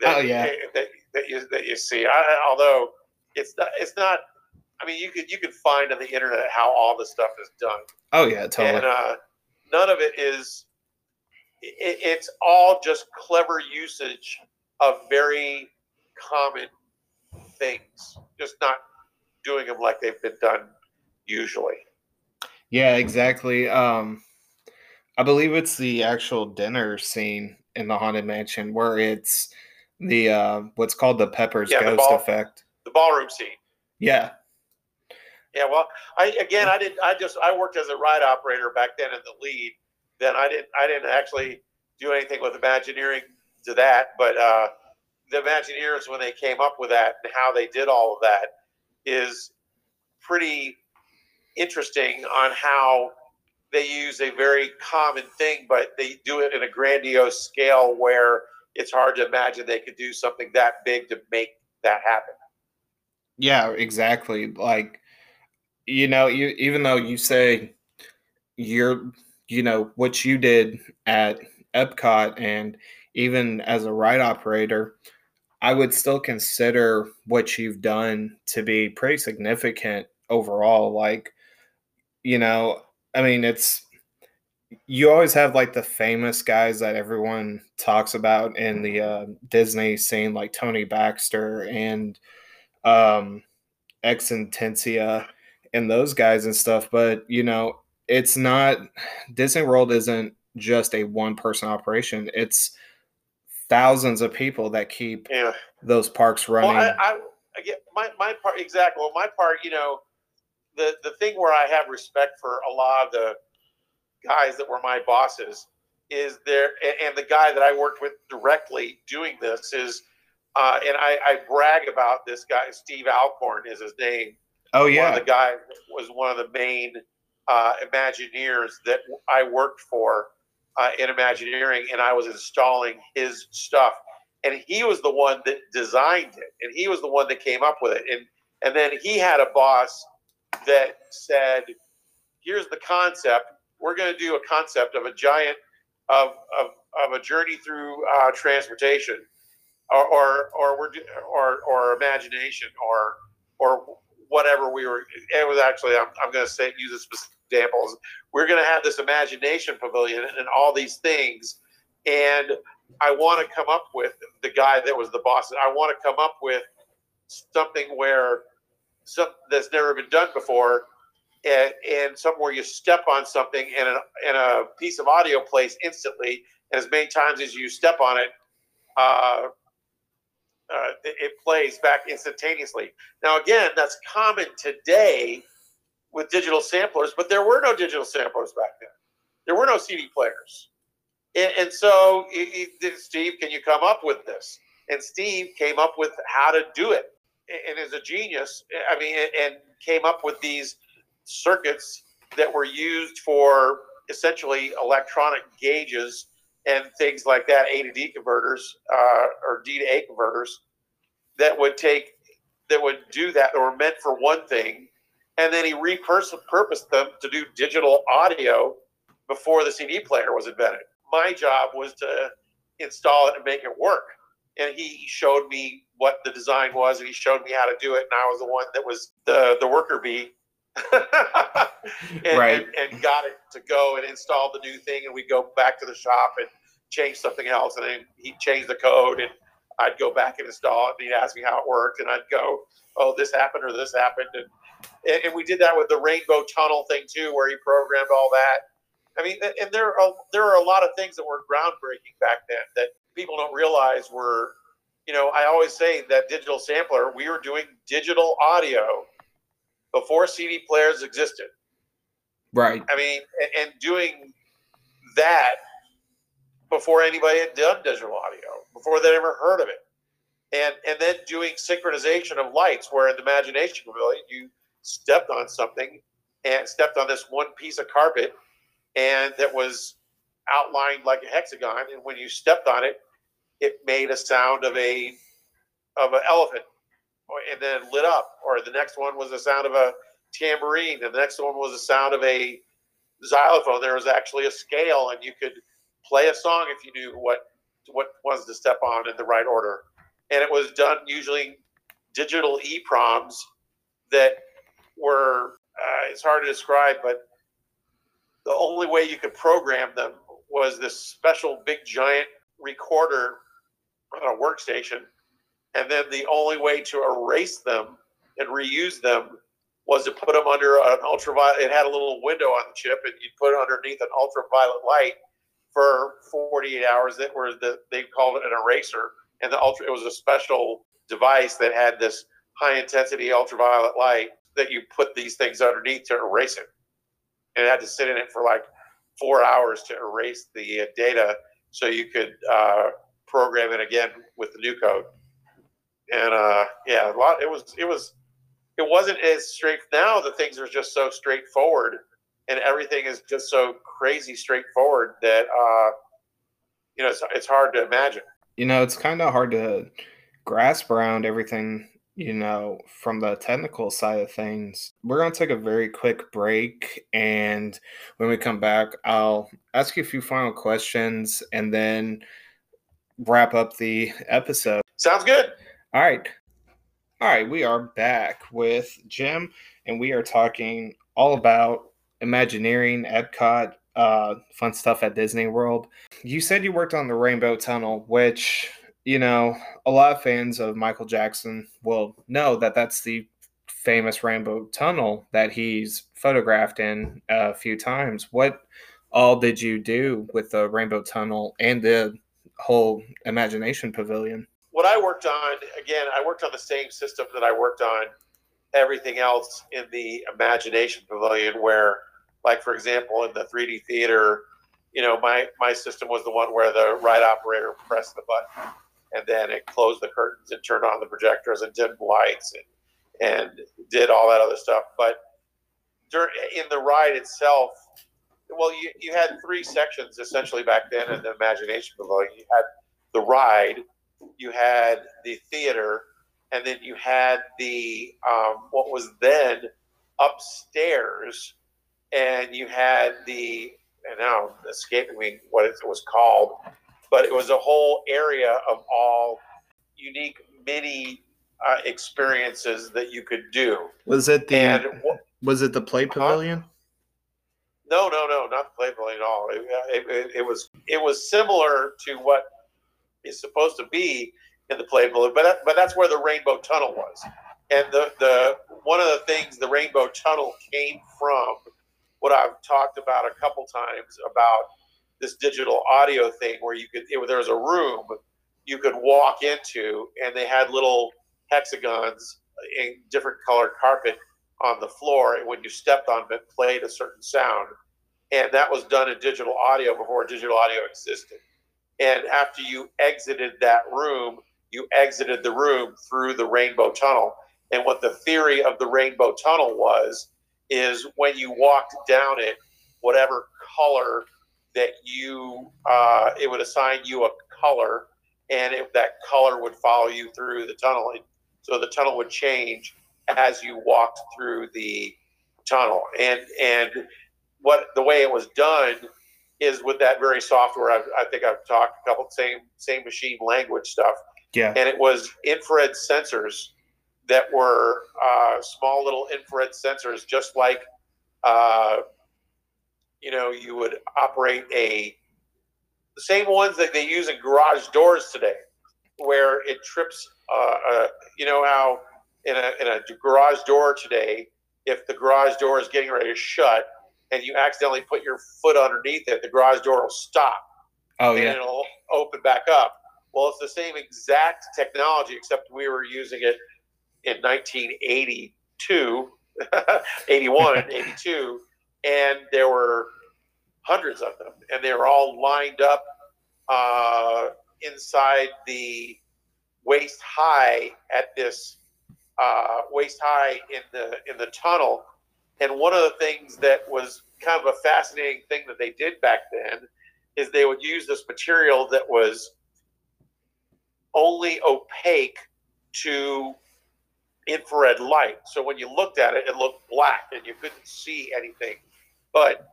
That, oh yeah, that, that you that you see. I, although it's not it's not. I mean, you could you could find on the internet how all this stuff is done. Oh yeah, totally. And, uh, none of it is it, it's all just clever usage of very common things just not doing them like they've been done usually yeah exactly um I believe it's the actual dinner scene in the haunted mansion where it's the uh, what's called the Pepper's Yeah, the ghost ball- effect. The ballroom scene. Yeah, Yeah, well, I again, I didn't. I just I worked as a ride operator back then in the lead. Then I didn't. I didn't actually do anything with Imagineering to that. But uh, the Imagineers, when they came up with that and how they did all of that, is pretty interesting on how they use a very common thing, but they do it in a grandiose scale where it's hard to imagine they could do something that big to make that happen. yeah, exactly. Like, you know, you even though you say you're, you know, what you did at Epcot, and even as a ride operator, I would still consider what you've done to be pretty significant overall. Like, you know, I mean, it's you always have like the famous guys that everyone talks about in the uh, Disney scene, like Tony Baxter and um, X Atencio and those guys and stuff. But you know, it's not Disney World isn't just a one person operation. It's thousands of people that keep Yeah. those parks running. Well, I, I, I get my, my part exactly. Well, my part, you know, the the thing where I have respect for a lot of the guys that were my bosses is there, and, the guy that I worked with directly doing this is, uh, and I, I brag about this guy. Steve Alcorn is his name. Oh One yeah, of the guys was one of the main uh, Imagineers that I worked for uh, in Imagineering, and I was installing his stuff. And he was the one that designed it, and he was the one that came up with it. And and then he had a boss that said, "Here's the concept. We're going to do a concept of a giant of of, of a journey through uh, transportation, or or or we're or or imagination, or or whatever we were. It was actually I'm, I'm going to say use this as examples. We're going to have this imagination pavilion and all these things, and I want to come up with the guy that was the boss. I want to come up with something where some that's never been done before, and, and somewhere you step on something and a, and a piece of audio plays instantly, and as many times as you step on it, uh, uh, it, plays back instantaneously. Now, again, that's common today with digital samplers, but there were no digital samplers back then. There were no CD players. And, and so, Steve, can you come up with this? And Steve came up with how to do it, and is a genius. I mean, and came up with these circuits that were used for essentially electronic gauges and things like that, A to D converters uh, or D to A converters that would take that would do that that were meant for one thing, and then he repurposed them to do digital audio before the CD player was invented. My job was to install it and make it work, and he showed me what the design was, and he showed me how to do it, and I was the one that was the the worker bee. and, Right. and, and got it to go and install the new thing, and we'd go back to the shop and change something else, and then he'd change the code, and I'd go back and install it, and he'd ask me how it worked, and I'd go, "Oh, this happened or this happened," and and, and we did that with the rainbow tunnel thing too, where he programmed all that. I mean, and there are there are a lot of things that were groundbreaking back then that people don't realize were, you know, I always say that digital sampler, we were doing digital audio before CD players existed. right. I mean, and, and doing that before anybody had done digital audio, before they'd ever heard of it. And and then doing synchronization of lights, where in the imagination pavilion you stepped on something and stepped on this one piece of carpet, and that was outlined like a hexagon. And when you stepped on it, it made a sound of a of an elephant, and then lit up. Or the next one was the sound of a tambourine, and the next one was the sound of a xylophone. There was actually a scale, and you could play a song if you knew what what was to step on in the right order. And it was done usually digital EPROMs that were uh, it's hard to describe, but the only way you could program them was this special big giant recorder on a workstation, and then the only way to erase them and reuse them was to put them under an ultraviolet. It had a little window on the chip, and you'd put it underneath an ultraviolet light for 48 hours. That were the they called it an eraser, and the ultra it was a special device that had this high intensity ultraviolet light that you put these things underneath to erase it, and it had to sit in it for like four hours to erase the uh, data, so you could uh, program it again with the new code. And uh, yeah, a lot. It was it was it wasn't as straight. Now the things are just so straightforward, and everything is just so crazy straightforward that uh, you know it's, it's hard to imagine. You know, it's kind of hard to grasp around everything. You know, from the technical side of things, we're going to take a very quick break. And when we come back, I'll ask you a few final questions and then wrap up the episode. Sounds good. All right. All right, we are back with Jim, and we are talking all about Imagineering, Epcot, uh, fun stuff at Disney World. You said you worked on the Rainbow Tunnel, which, you know, a lot of fans of Michael Jackson will know that that's the famous Rainbow Tunnel that he's photographed in a few times. What all did you do with the Rainbow Tunnel and the whole Imagination Pavilion? What I worked on, again, I worked on the same system that I worked on everything else in the Imagination Pavilion, where, like, for example, in the 3D theater, you know, my, my system was the one where the ride operator pressed the button and then it closed the curtains and turned on the projectors and dimmed lights and, and did all that other stuff. But during, in the ride itself, well, you, you had three sections essentially back then in the Imagination Pavilion. You had the ride, you had the theater, and then you had the um, what was then upstairs, and you had the and now escaping me what it was called, but it was a whole area of all unique mini uh, experiences that you could do. Was it the and, was it the play pavilion? Uh, no, no, no, not the play pavilion at all. It, it, it, was it was similar to what is supposed to be in the play balloon, but but that's where the rainbow tunnel was. And the the one of the things the rainbow tunnel came from what I've talked about a couple times about this digital audio thing where you could it, there was a room you could walk into and they had little hexagons in different colored carpet on the floor and when you stepped on it played a certain sound and that was done in digital audio before digital audio existed and after you exited that room, you exited the room through the rainbow tunnel. And what the theory of the rainbow tunnel was is when you walked down it, whatever color that you, uh, it would assign you a color, and if that color would follow you through the tunnel. So the tunnel would change as you walked through the tunnel. And and what the way it was done is with that very software. I've, i think I've talked a couple same same machine language stuff. Yeah, and it was infrared sensors that were uh, small little infrared sensors, just like uh, you know you would operate a the same ones that they use in garage doors today, where it trips. Uh, uh you know how in a in a garage door today, if the garage door is getting ready to shut, and you accidentally put your foot underneath it, the garage door will stop. Oh, yeah. And it'll open back up. Well, it's the same exact technology, except we were using it in 1982, 81, 82, and there were hundreds of them, and they were all lined up uh, inside the waist high at this uh, waist high in the in the tunnel and one of the things that was kind of a fascinating thing that they did back then is they would use this material that was only opaque to infrared light. So when you looked at it, it looked black and you couldn't see anything. But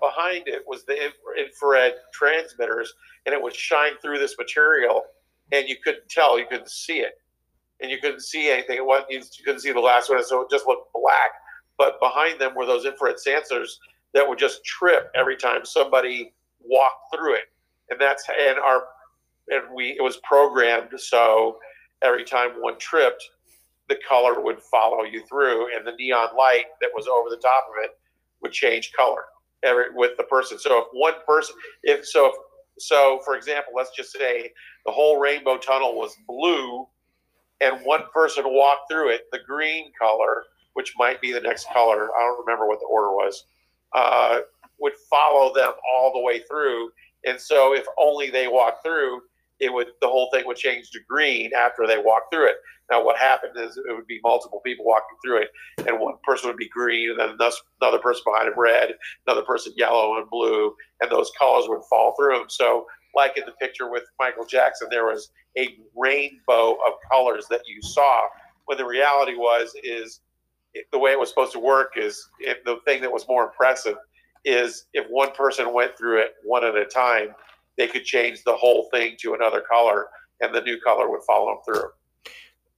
behind it was the infrared transmitters, and it would shine through this material, and you couldn't tell, you couldn't see it, and you couldn't see anything. It wasn't, you couldn't see the last one, so it just looked black but behind them were those infrared sensors that would just trip every time somebody walked through it. And that's and our and we it was programmed so every time one tripped, the color would follow you through, and the neon light that was over the top of it would change color every, with the person. So if one person, if so, if, so for example, let's just say the whole rainbow tunnel was blue, and one person walked through it, the green color, which might be the next color, I don't remember what the order was, uh, would follow them all the way through. And so if only they walked through, it would the whole thing would change to green after they walked through it. Now, what happened is it would be multiple people walking through it, and one person would be green, and then another person behind him red, another person yellow and blue, and those colors would fall through them. So, like in the picture with Michael Jackson, there was a rainbow of colors that you saw. When the reality was, is the way it was supposed to work is if the thing that was more impressive is if one person went through it one at a time, they could change the whole thing to another color, and the new color would follow them through.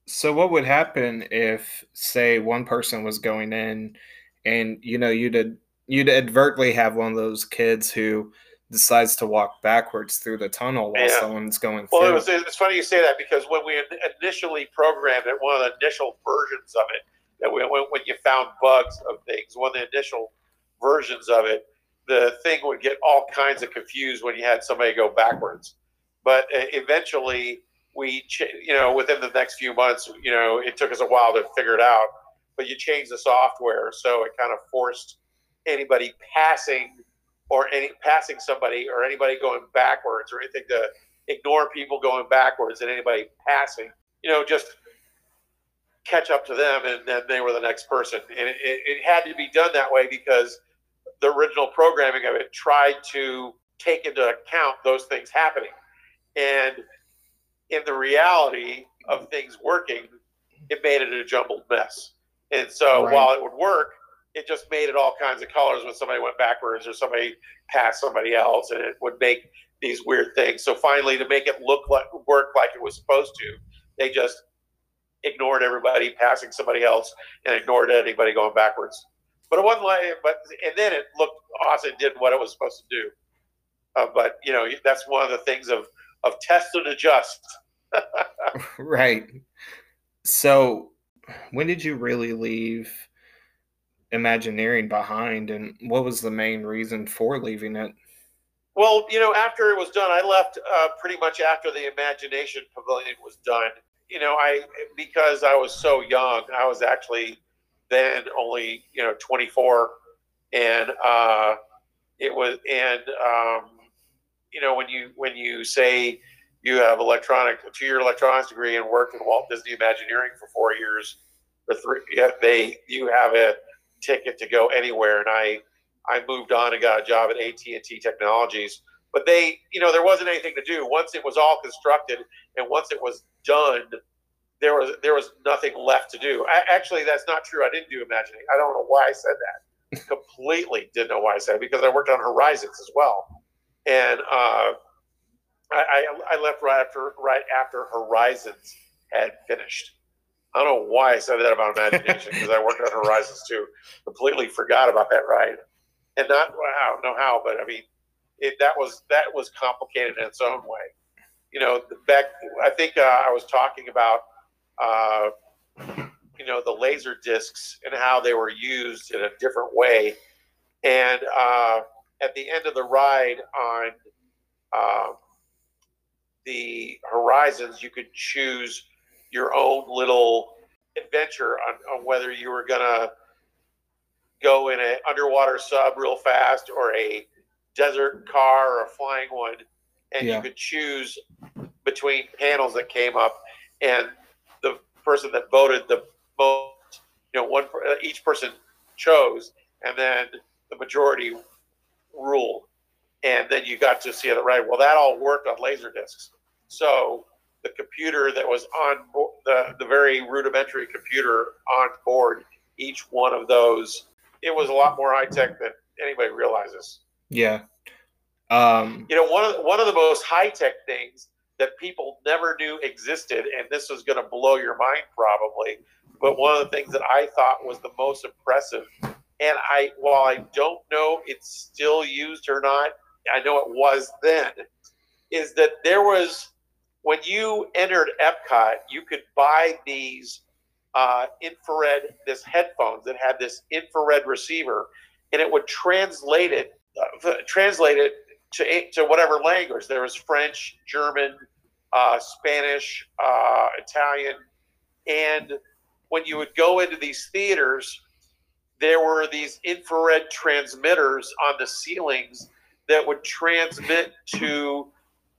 So what would happen if, say, one person was going in, and you know you'd you'd advertently have one of those kids who decides to walk backwards through the tunnel while yeah. someone's going well, through. Well, it it's funny you say that because when we initially programmed it, one of the initial versions of it, that when, when you found bugs of things, one of the initial versions of it, the thing would get all kinds of confused when you had somebody go backwards. But uh, eventually, we, you know, within the next few months, you know, it took us a while to figure it out. But you changed the software, so it kind of forced anybody passing or any passing somebody or anybody going backwards or anything to ignore people going backwards and anybody passing, you know, just catch up to them and then they were the next person. And it, it had to be done that way because the original programming of it tried to take into account those things happening. And in the reality of things working, it made it a jumbled mess. And so right. while it would work, it just made it all kinds of colors when somebody went backwards or somebody passed somebody else, and it would make these weird things. So finally, to make it look like work like it was supposed to, they just ignored everybody passing somebody else and ignored anybody going backwards. But it wasn't like, but and then it looked awesome. Did what it was supposed to do. Uh, but you know, that's one of the things of of test and adjust. right. So, when did you really leave Imagineering behind, and what was the main reason for leaving it? Well, you know, after it was done, I left uh, pretty much after the Imagination Pavilion was done. You know, I because I was so young, I was actually then only you know 24, and uh, it was and um, you know when you when you say you have electronic a two year electronics degree and worked in Walt Disney Imagineering for four years, the three yeah, they you have a ticket to go anywhere, and I I moved on and got a job at AT and T Technologies. But they, you know, there wasn't anything to do once it was all constructed and once it was done there was there was nothing left to do. I, actually, that's not true. I didn't do imagining. I don't know why I said that. Completely didn't know why I said it because I worked on Horizons as well, and uh, I, I left right after right after Horizons had finished. I don't know why I said that about imagination because I worked on Horizons too. Completely forgot about that ride, and not wow, no how, but I mean, it, that was that was complicated in its own way. You know, back I think uh, I was talking about uh, you know, the laser discs and how they were used in a different way. And uh, at the end of the ride on uh, the Horizons, you could choose your own little adventure on, on whether you were going to go in an underwater sub real fast or a desert car or a flying one. And yeah. you could choose between panels that came up. And the person that voted the most, you know, one each person chose, and then the majority ruled, and then you got to see it right. Well, that all worked on laser discs. So the computer that was on the the very rudimentary computer on board each one of those, it was a lot more high tech than anybody realizes. Yeah. Um, you know, one of the, one of the most high tech things that people never knew existed, and this was going to blow your mind probably. But one of the things that I thought was the most impressive, and I, while I don't know it's still used or not, I know it was then, is that there was when you entered Epcot, you could buy these uh, infrared this headphones that had this infrared receiver, and it would translate it translate it to to whatever language. There was French, German, uh, Spanish, uh, Italian, and when you would go into these theaters, there were these infrared transmitters on the ceilings that would transmit to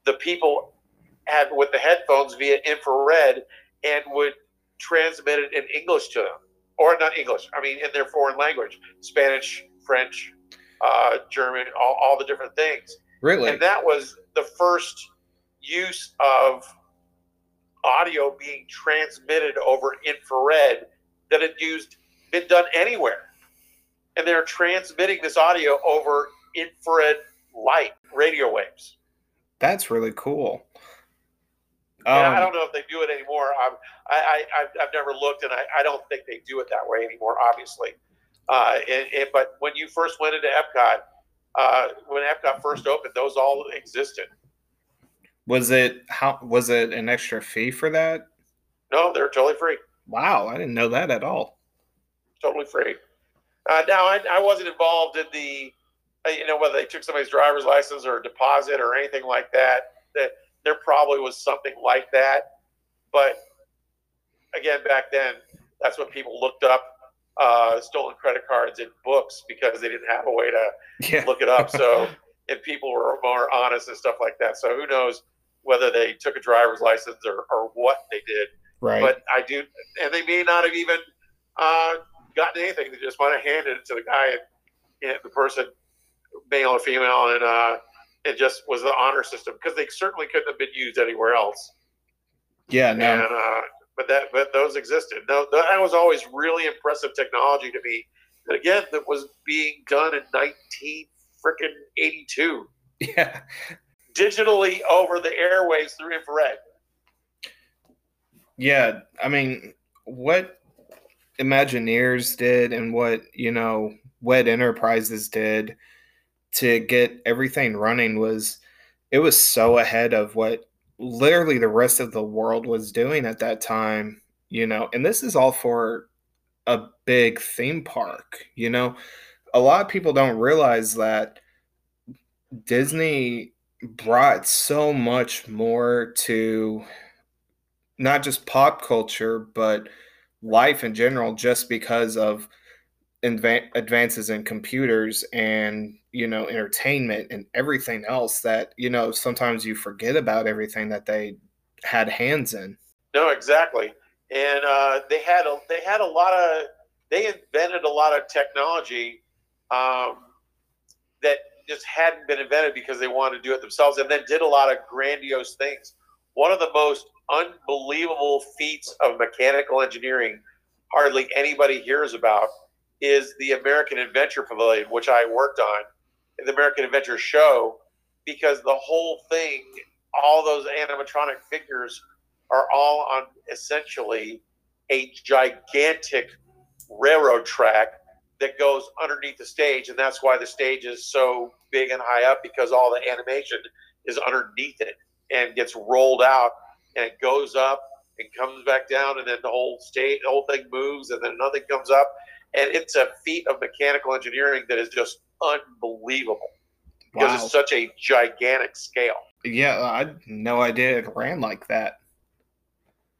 the people with the headphones via infrared and would transmit it in English to them, or not English. I mean, in their foreign language, Spanish, French, uh, German, all, all the different things. Really, and that was the first use of audio being transmitted over infrared that had used been done anywhere. And they're transmitting this audio over infrared light radio waves. That's really cool. Um, yeah, I don't know if they do it anymore. I'm, I, I, I've never looked, and I, I don't think they do it that way anymore. Obviously, uh, and, and, but when you first went into Epcot, uh, when Epcot first opened, those all existed. Was it how? Was it an extra fee for that? No, they're totally free. Wow, I didn't know that at all. Totally free. Uh, now, I, I wasn't involved in the uh, you know, whether they took somebody's driver's license or a deposit or anything like that, that there probably was something like that. But again, back then, that's what people looked up uh, stolen credit cards in books because they didn't have a way to yeah. look it up. So, and people were more honest and stuff like that. So, who knows whether they took a driver's license or, or what they did. Right. But I do, and they may not have even uh, gotten anything. They just might have handed it to the guy and, and the person male or female, and uh, it just was the honor system because they certainly couldn't have been used anywhere else. Yeah, no. And, uh, but that but those existed. No, that was always really impressive technology to me. And again, that was being done in nineteen freaking eighty two. Yeah, digitally over the airways through infrared. Yeah, I mean, what Imagineers did and what you know WED Enterprises did to get everything running was it was so ahead of what literally the rest of the world was doing at that time, you know. And this is all for a big theme park, you know. A lot of people don't realize that Disney brought so much more to not just pop culture, but life in general, just because of advances in computers and you know entertainment and everything else that you know sometimes you forget about everything that they had hands in. No exactly. And uh, they had a they had a lot of they invented a lot of technology um, that just hadn't been invented because they wanted to do it themselves and then did a lot of grandiose things. One of the most unbelievable feats of mechanical engineering hardly anybody hears about is the American Adventure Pavilion, which I worked on, the American Adventure show, because the whole thing, all those animatronic figures are all on essentially a gigantic railroad track that goes underneath the stage, and that's why the stage is so big and high up because all the animation is underneath it and gets rolled out and it goes up and comes back down, and then the whole stage, the whole thing moves, and then another comes up, and it's a feat of mechanical engineering that is just unbelievable because wow. it's such a gigantic scale. Yeah, I had no idea it ran like that.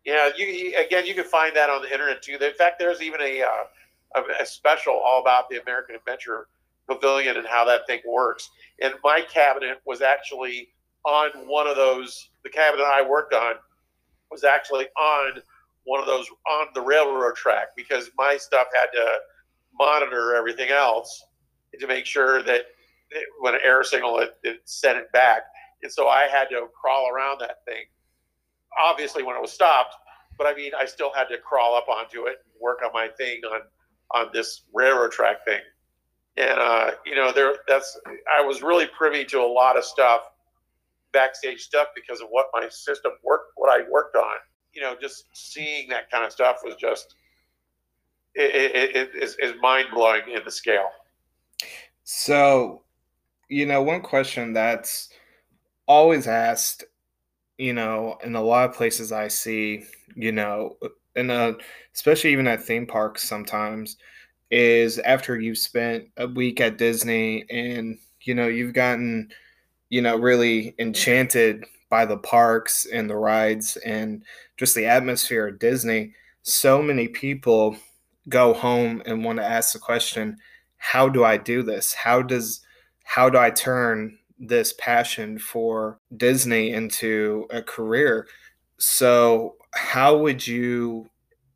Yeah, you again, you can find that on the internet too. In fact, there's even a uh, a, special all about the American Adventure Pavilion and how that thing works. And my cabinet was actually on one of those. The cabinet I worked on was actually on one of those on the railroad track because my stuff had to monitor everything else to make sure that it, when an air signal it, it sent it back. And so I had to crawl around that thing. Obviously, when it was stopped, but I mean, I still had to crawl up onto it and work on my thing on on this railroad track thing. And uh, you know, there that's I was really privy to a lot of stuff, backstage stuff, because of what my system worked, what I worked on you know, just seeing that kind of stuff was just it, it, it is, is mind blowing in the scale. So, you know, one question that's always asked, you know, in a lot of places I see, you know, and especially even at theme parks sometimes, is after you've spent a week at Disney and you know you've gotten you know really enchanted by the parks and the rides and just the atmosphere of Disney. So many people go home and want to ask the question, how do I do this? How does how do I turn this passion for Disney into a career? So, how would you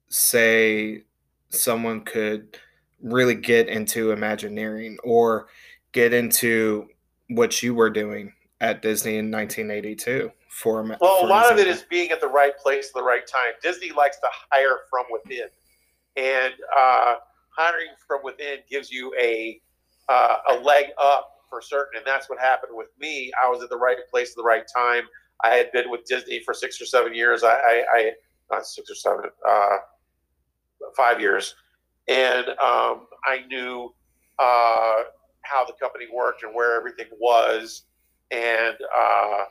say someone could really get into Imagineering or get into what you were doing at Disney in 1982? For well, for a lot example. of it is being at the right place at the right time. Disney likes to hire from within, and uh, hiring from within gives you a uh, a leg up for certain, and that's what happened with me. I was at the right place at the right time. I had been with Disney for six or seven years. I, I, I not six or seven, uh, five years, and um, I knew uh, how the company worked and where everything was, and uh,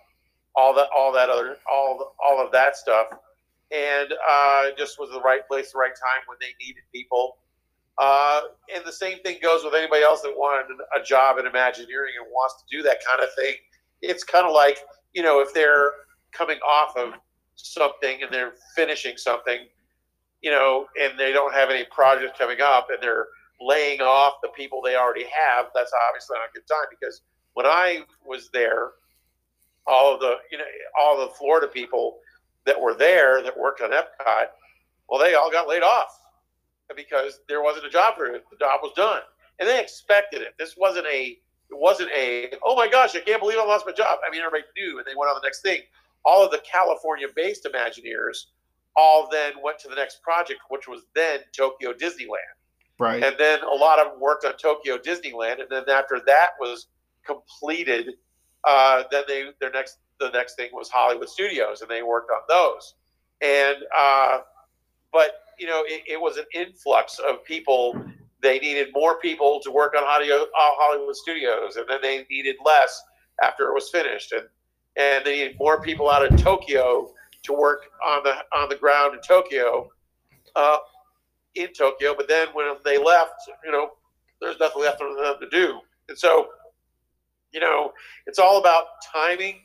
all that, all that other, all, all of that stuff, and uh, just was the right place, the right time when they needed people uh, and the same thing goes with anybody else that wanted a job in Imagineering and wants to do that kind of thing. It's kind of like, you know, if they're coming off of something and they're finishing something, you know, and they don't have any projects coming up and they're laying off the people they already have, that's obviously not a good time because when I was there, all of the, you know, all the Florida people that were there that worked on Epcot, well, they all got laid off because there wasn't a job for it. The job was done, and they expected it. This wasn't a it wasn't a oh my gosh, I can't believe I lost my job. I mean, everybody knew, and they went on the next thing. All of the California-based Imagineers all then went to the next project, which was then Tokyo Disneyland. Right. And then a lot of them worked on Tokyo Disneyland, and then after that was completed, uh, then they their next the next thing was Hollywood Studios, and they worked on those. And uh, but you know, it, it, was an influx of people. They needed more people to work on Hollywood, uh, studios, and then they needed less after it was finished, and and they needed more people out of Tokyo to work on the on the ground in Tokyo, uh, in Tokyo. But then when they left, you know, there's nothing left for them to do, and so, you know, it's all about timing,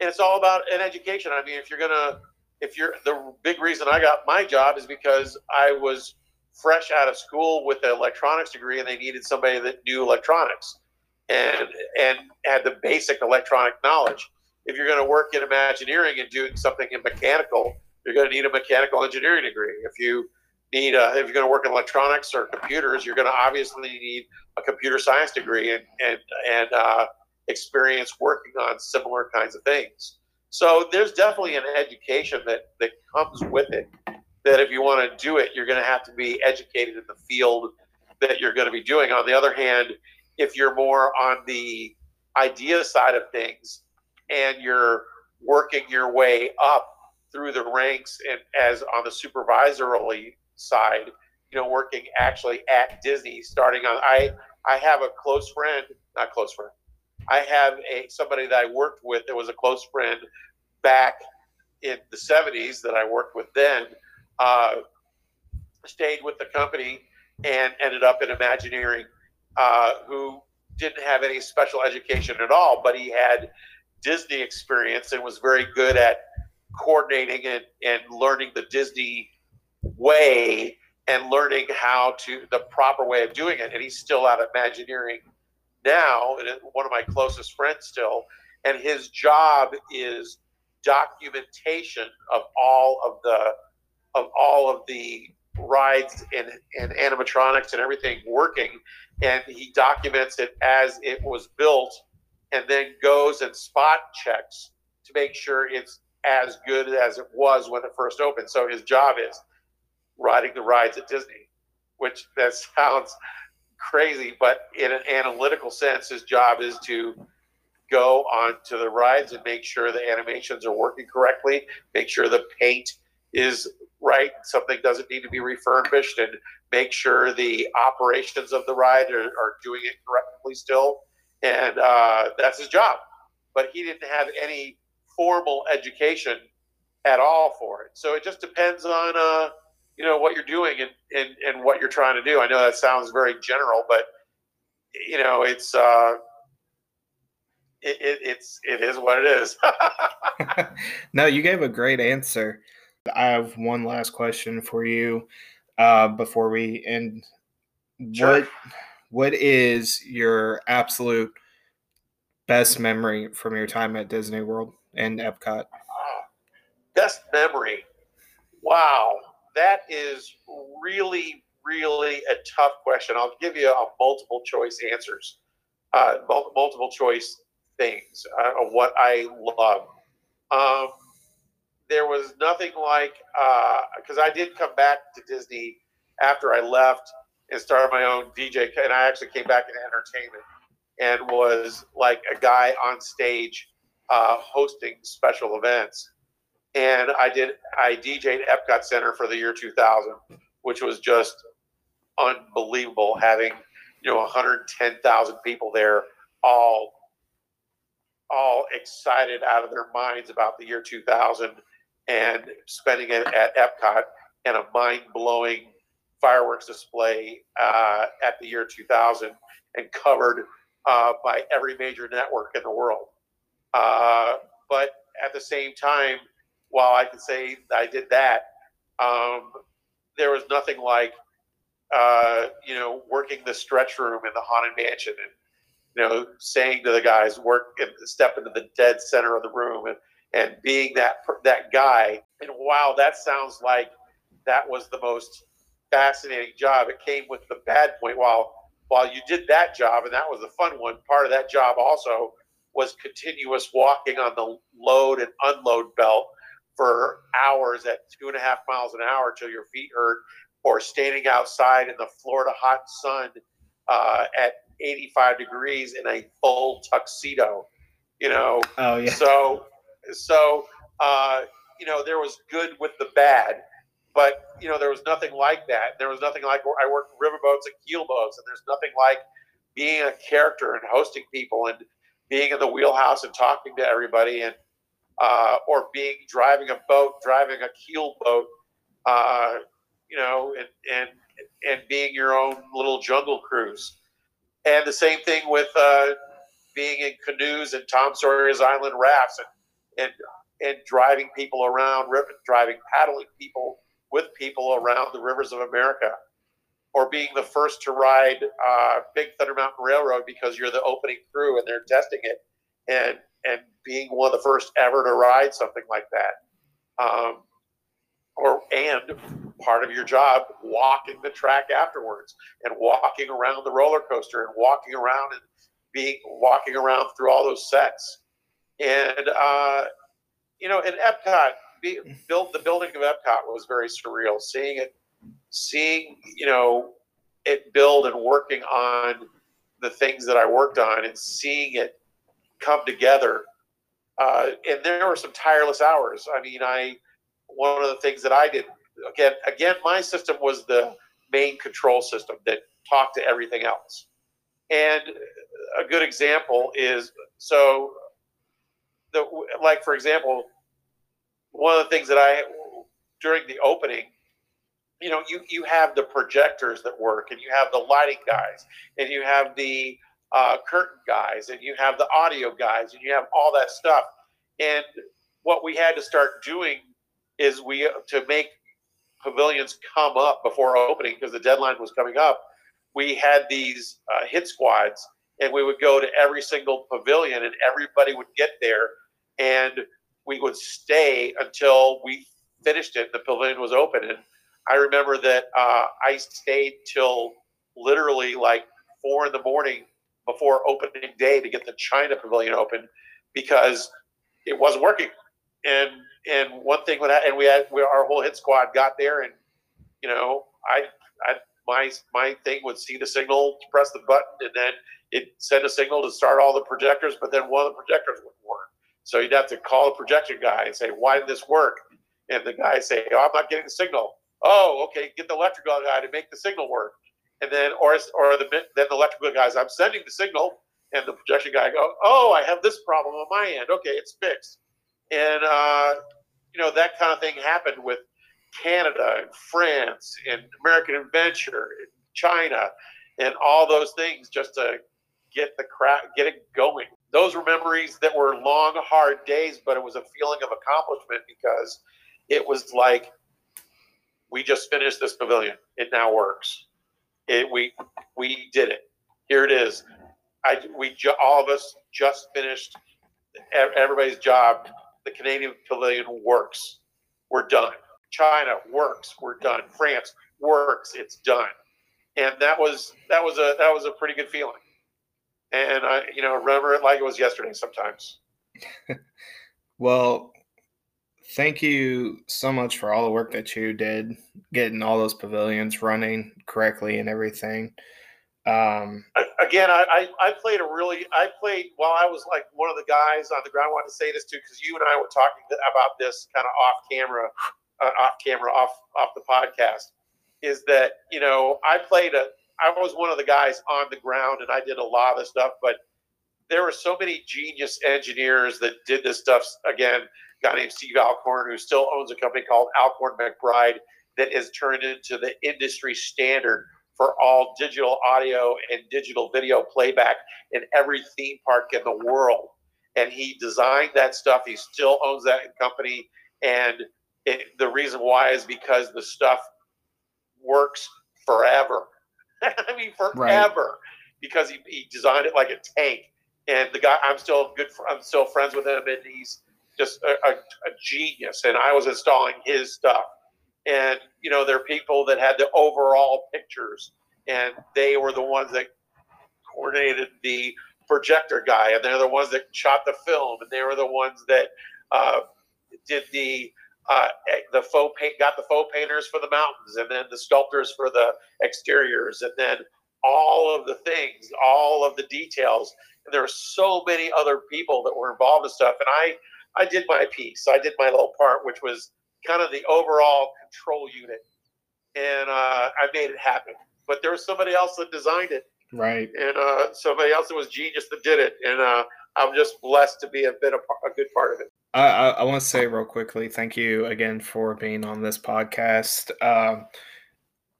and it's all about an education. I mean, if you're gonna if you're the big reason I got my job is because I was fresh out of school with an electronics degree and they needed somebody that knew electronics and and had the basic electronic knowledge. If you're going to work in Imagineering and doing something in mechanical, you're going to need a mechanical engineering degree. If you need a, if you're going to work in electronics or computers, you're going to obviously need a computer science degree and and and uh, experience working on similar kinds of things. So there's definitely an education that, that comes with it. That if you want to do it, you're going to have to be educated in the field that you're going to be doing. On the other hand, if you're more on the idea side of things and you're working your way up through the ranks and as on the supervisory side, you know, working actually at Disney, starting on I I have a close friend, not close friend, I have a somebody that I worked with that was a close friend back in the 70s that I worked with then. Uh, stayed with the company and ended up in Imagineering, uh, who didn't have any special education at all, but he had Disney experience and was very good at coordinating and, and learning the Disney way and learning how to the proper way of doing it. And he's still out of Imagineering now, and one of my closest friends still. And his job is documentation of all of the of all of the rides and, and animatronics and everything working and he documents it as it was built and then goes and spot checks to make sure it's as good as it was when it first opened so his job is riding the rides at disney which that sounds crazy, but in an analytical sense, his job is to go onto the rides and make sure the animations are working correctly, make sure the paint is right, something doesn't need to be refurbished, and make sure the operations of the ride are, are doing it correctly still. And uh, that's his job. But he didn't have any formal education at all for it. So it just depends on uh, you know what you're doing and, and and what you're trying to do. I know that sounds very general, but you know it's uh, it, it it's it is what it is. no, you gave a great answer. I have one last question for you uh, before we end. Sure. What what is your absolute best memory from your time at Disney World and Epcot? best memory. Wow, that is really really a tough question. I'll give you a multiple choice answers, uh, multiple choice things uh, what I love. Um, there was nothing like because uh, I did come back to Disney after I left and started my own DJ, and I actually came back into entertainment and was like a guy on stage uh, hosting special events. And I did I DJed Epcot Center for the year 2000, which was just unbelievable having you know 110,000 people there all all excited out of their minds about the year 2000 and spending it at Epcot and a mind blowing fireworks display uh, at the year 2000 and covered uh, by every major network in the world. Uh, but at the same time, while I can say I did that, um, there was nothing like, uh, you know, working the stretch room in the Haunted Mansion and you know, saying to the guys, work and step into the dead center of the room and, and being that, that guy. And wow, that sounds like that was the most fascinating job. It came with the bad point. While, while you did that job, and that was a fun one, part of that job also was continuous walking on the load and unload belt for hours at two and a half miles an hour till your feet hurt, or standing outside in the Florida hot sun uh, at 85 degrees in a full tuxedo, you know. Oh yeah. So so uh, you know there was good with the bad, but you know there was nothing like that. There was nothing like I worked riverboats and keelboats, and there's nothing like being a character and hosting people and being in the wheelhouse and talking to everybody and uh, or being driving a boat, driving a keel boat, uh, you know, and and and being your own little jungle cruise. And the same thing with uh, being in canoes and Tom Sawyer's Island rafts and, and, and driving people around, driving, paddling people with people around the rivers of America. Or being the first to ride uh, Big Thunder Mountain Railroad because you're the opening crew and they're testing it, and and being one of the first ever to ride something like that. Um, or and part of your job walking the track afterwards and walking around the roller coaster and walking around and being walking around through all those sets and uh, you know in epcot be, build the building of epcot was very surreal seeing it seeing you know it build and working on the things that i worked on and seeing it come together uh, and there were some tireless hours i mean i one of the things that I did again, again, my system was the main control system that talked to everything else. And a good example is so the like for example, one of the things that I during the opening, you know, you you have the projectors that work, and you have the lighting guys, and you have the uh, curtain guys, and you have the audio guys, and you have all that stuff. And what we had to start doing is we to make pavilions come up before opening because the deadline was coming up. We had these uh, hit squads, and we would go to every single pavilion, and everybody would get there, and we would stay until we finished it. The pavilion was open, and I remember that uh, I stayed till literally like four in the morning before opening day to get the China pavilion open because it wasn't working, and and one thing I, and we had we, our whole hit squad got there, and you know, I, I my my thing would see the signal, press the button, and then it sent a signal to start all the projectors, but then one of the projectors wouldn't work. So you'd have to call the projection guy and say, "Why did this work?" And the guy say, "Oh, I'm not getting the signal." Oh, okay, get the electrical guy to make the signal work, and then or or the then the electrical guys, I'm sending the signal, and the projection guy go, "Oh, I have this problem on my end. Okay, it's fixed." and uh, you know that kind of thing happened with Canada and France and American Adventure and China and all those things just to get the crowd, get it going. Those were memories that were long, hard days, but it was a feeling of accomplishment because it was like we just finished this pavilion. It now works. It, we we did it. Here it is. I we ju- all of us just finished everybody's job. The Canadian pavilion works. We're done. China works. We're done. France works. It's done. And that was that was a that was a pretty good feeling. And I you know remember it like it was yesterday sometimes. well, thank you so much for all the work that you did getting all those pavilions running correctly and everything. Um, Again, I, I, played a really, I played while I was like one of the guys on the ground. I wanted to say this too, because you and I were talking about this kind of off camera, uh, off camera, off, off the podcast is that, you know, I played a, I was one of the guys on the ground and I did a lot of stuff, but there were so many genius engineers that did this stuff. Again, guy named Steve Alcorn, who still owns a company called Alcorn McBride that has turned into the industry standard for all digital audio and digital video playback in every theme park in the world. And he designed that stuff. He still owns that company. And it, the reason why is because the stuff works forever. I mean, forever. Right. Because he, he designed it like a tank. And the guy, I'm still good. I'm still friends with him, and he's just a, a, a genius. And I was installing his stuff and you know there are people that had the overall pictures and they were the ones that coordinated the projector guy and they're the ones that shot the film and they were the ones that uh, did the uh, the faux paint got the faux painters for the mountains and then the sculptors for the exteriors and then all of the things all of the details and there were so many other people that were involved in stuff and i i did my piece i did my little part which was kind of the overall control unit, and uh, I made it happen. But there was somebody else that designed it, right? And uh, somebody else that was genius that did it, and uh, I'm just blessed to be a bit of a good part of it. I, I, I want to say real quickly, thank you again for being on this podcast. Um,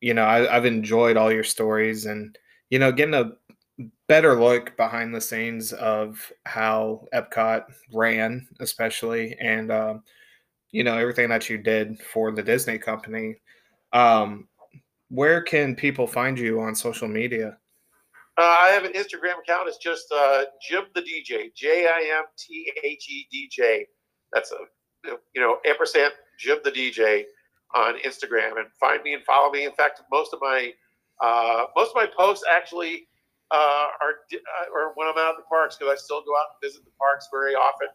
you know, I, I've enjoyed all your stories, and you know, getting a better look behind the scenes of how Epcot ran, especially, and um, you know everything that you did for the Disney company. Um, where can people find you on social media? Uh, I have an Instagram account. It's just uh, Jim the DJ, J I M T H E D J. That's a you know ampersand Jim the DJ on Instagram, and find me and follow me. In fact, most of my uh, most of my posts actually uh, or uh, when I'm out in the parks because I still go out and visit the parks very often.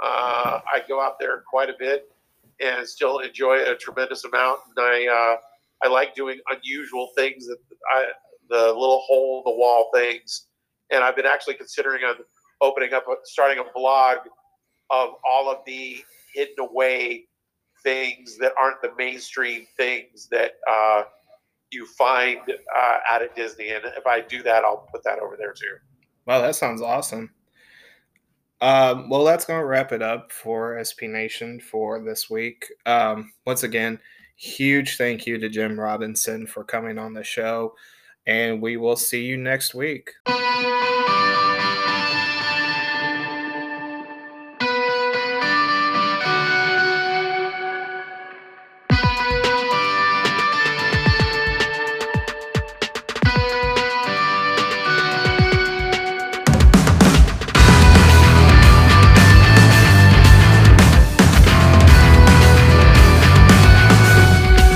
Uh, I go out there quite a bit, and still enjoy a tremendous amount. And I uh, I like doing unusual things that I the little hole in the wall things. And I've been actually considering on opening up, starting a blog of all of the hidden away things that aren't the mainstream things that uh, you find uh, out at Disney. And if I do that, I'll put that over there too. Wow, that sounds awesome. Um, well, that's going to wrap it up for SP Nation for this week. Um, once again, huge thank you to Jim Robinson for coming on the show, and we will see you next week.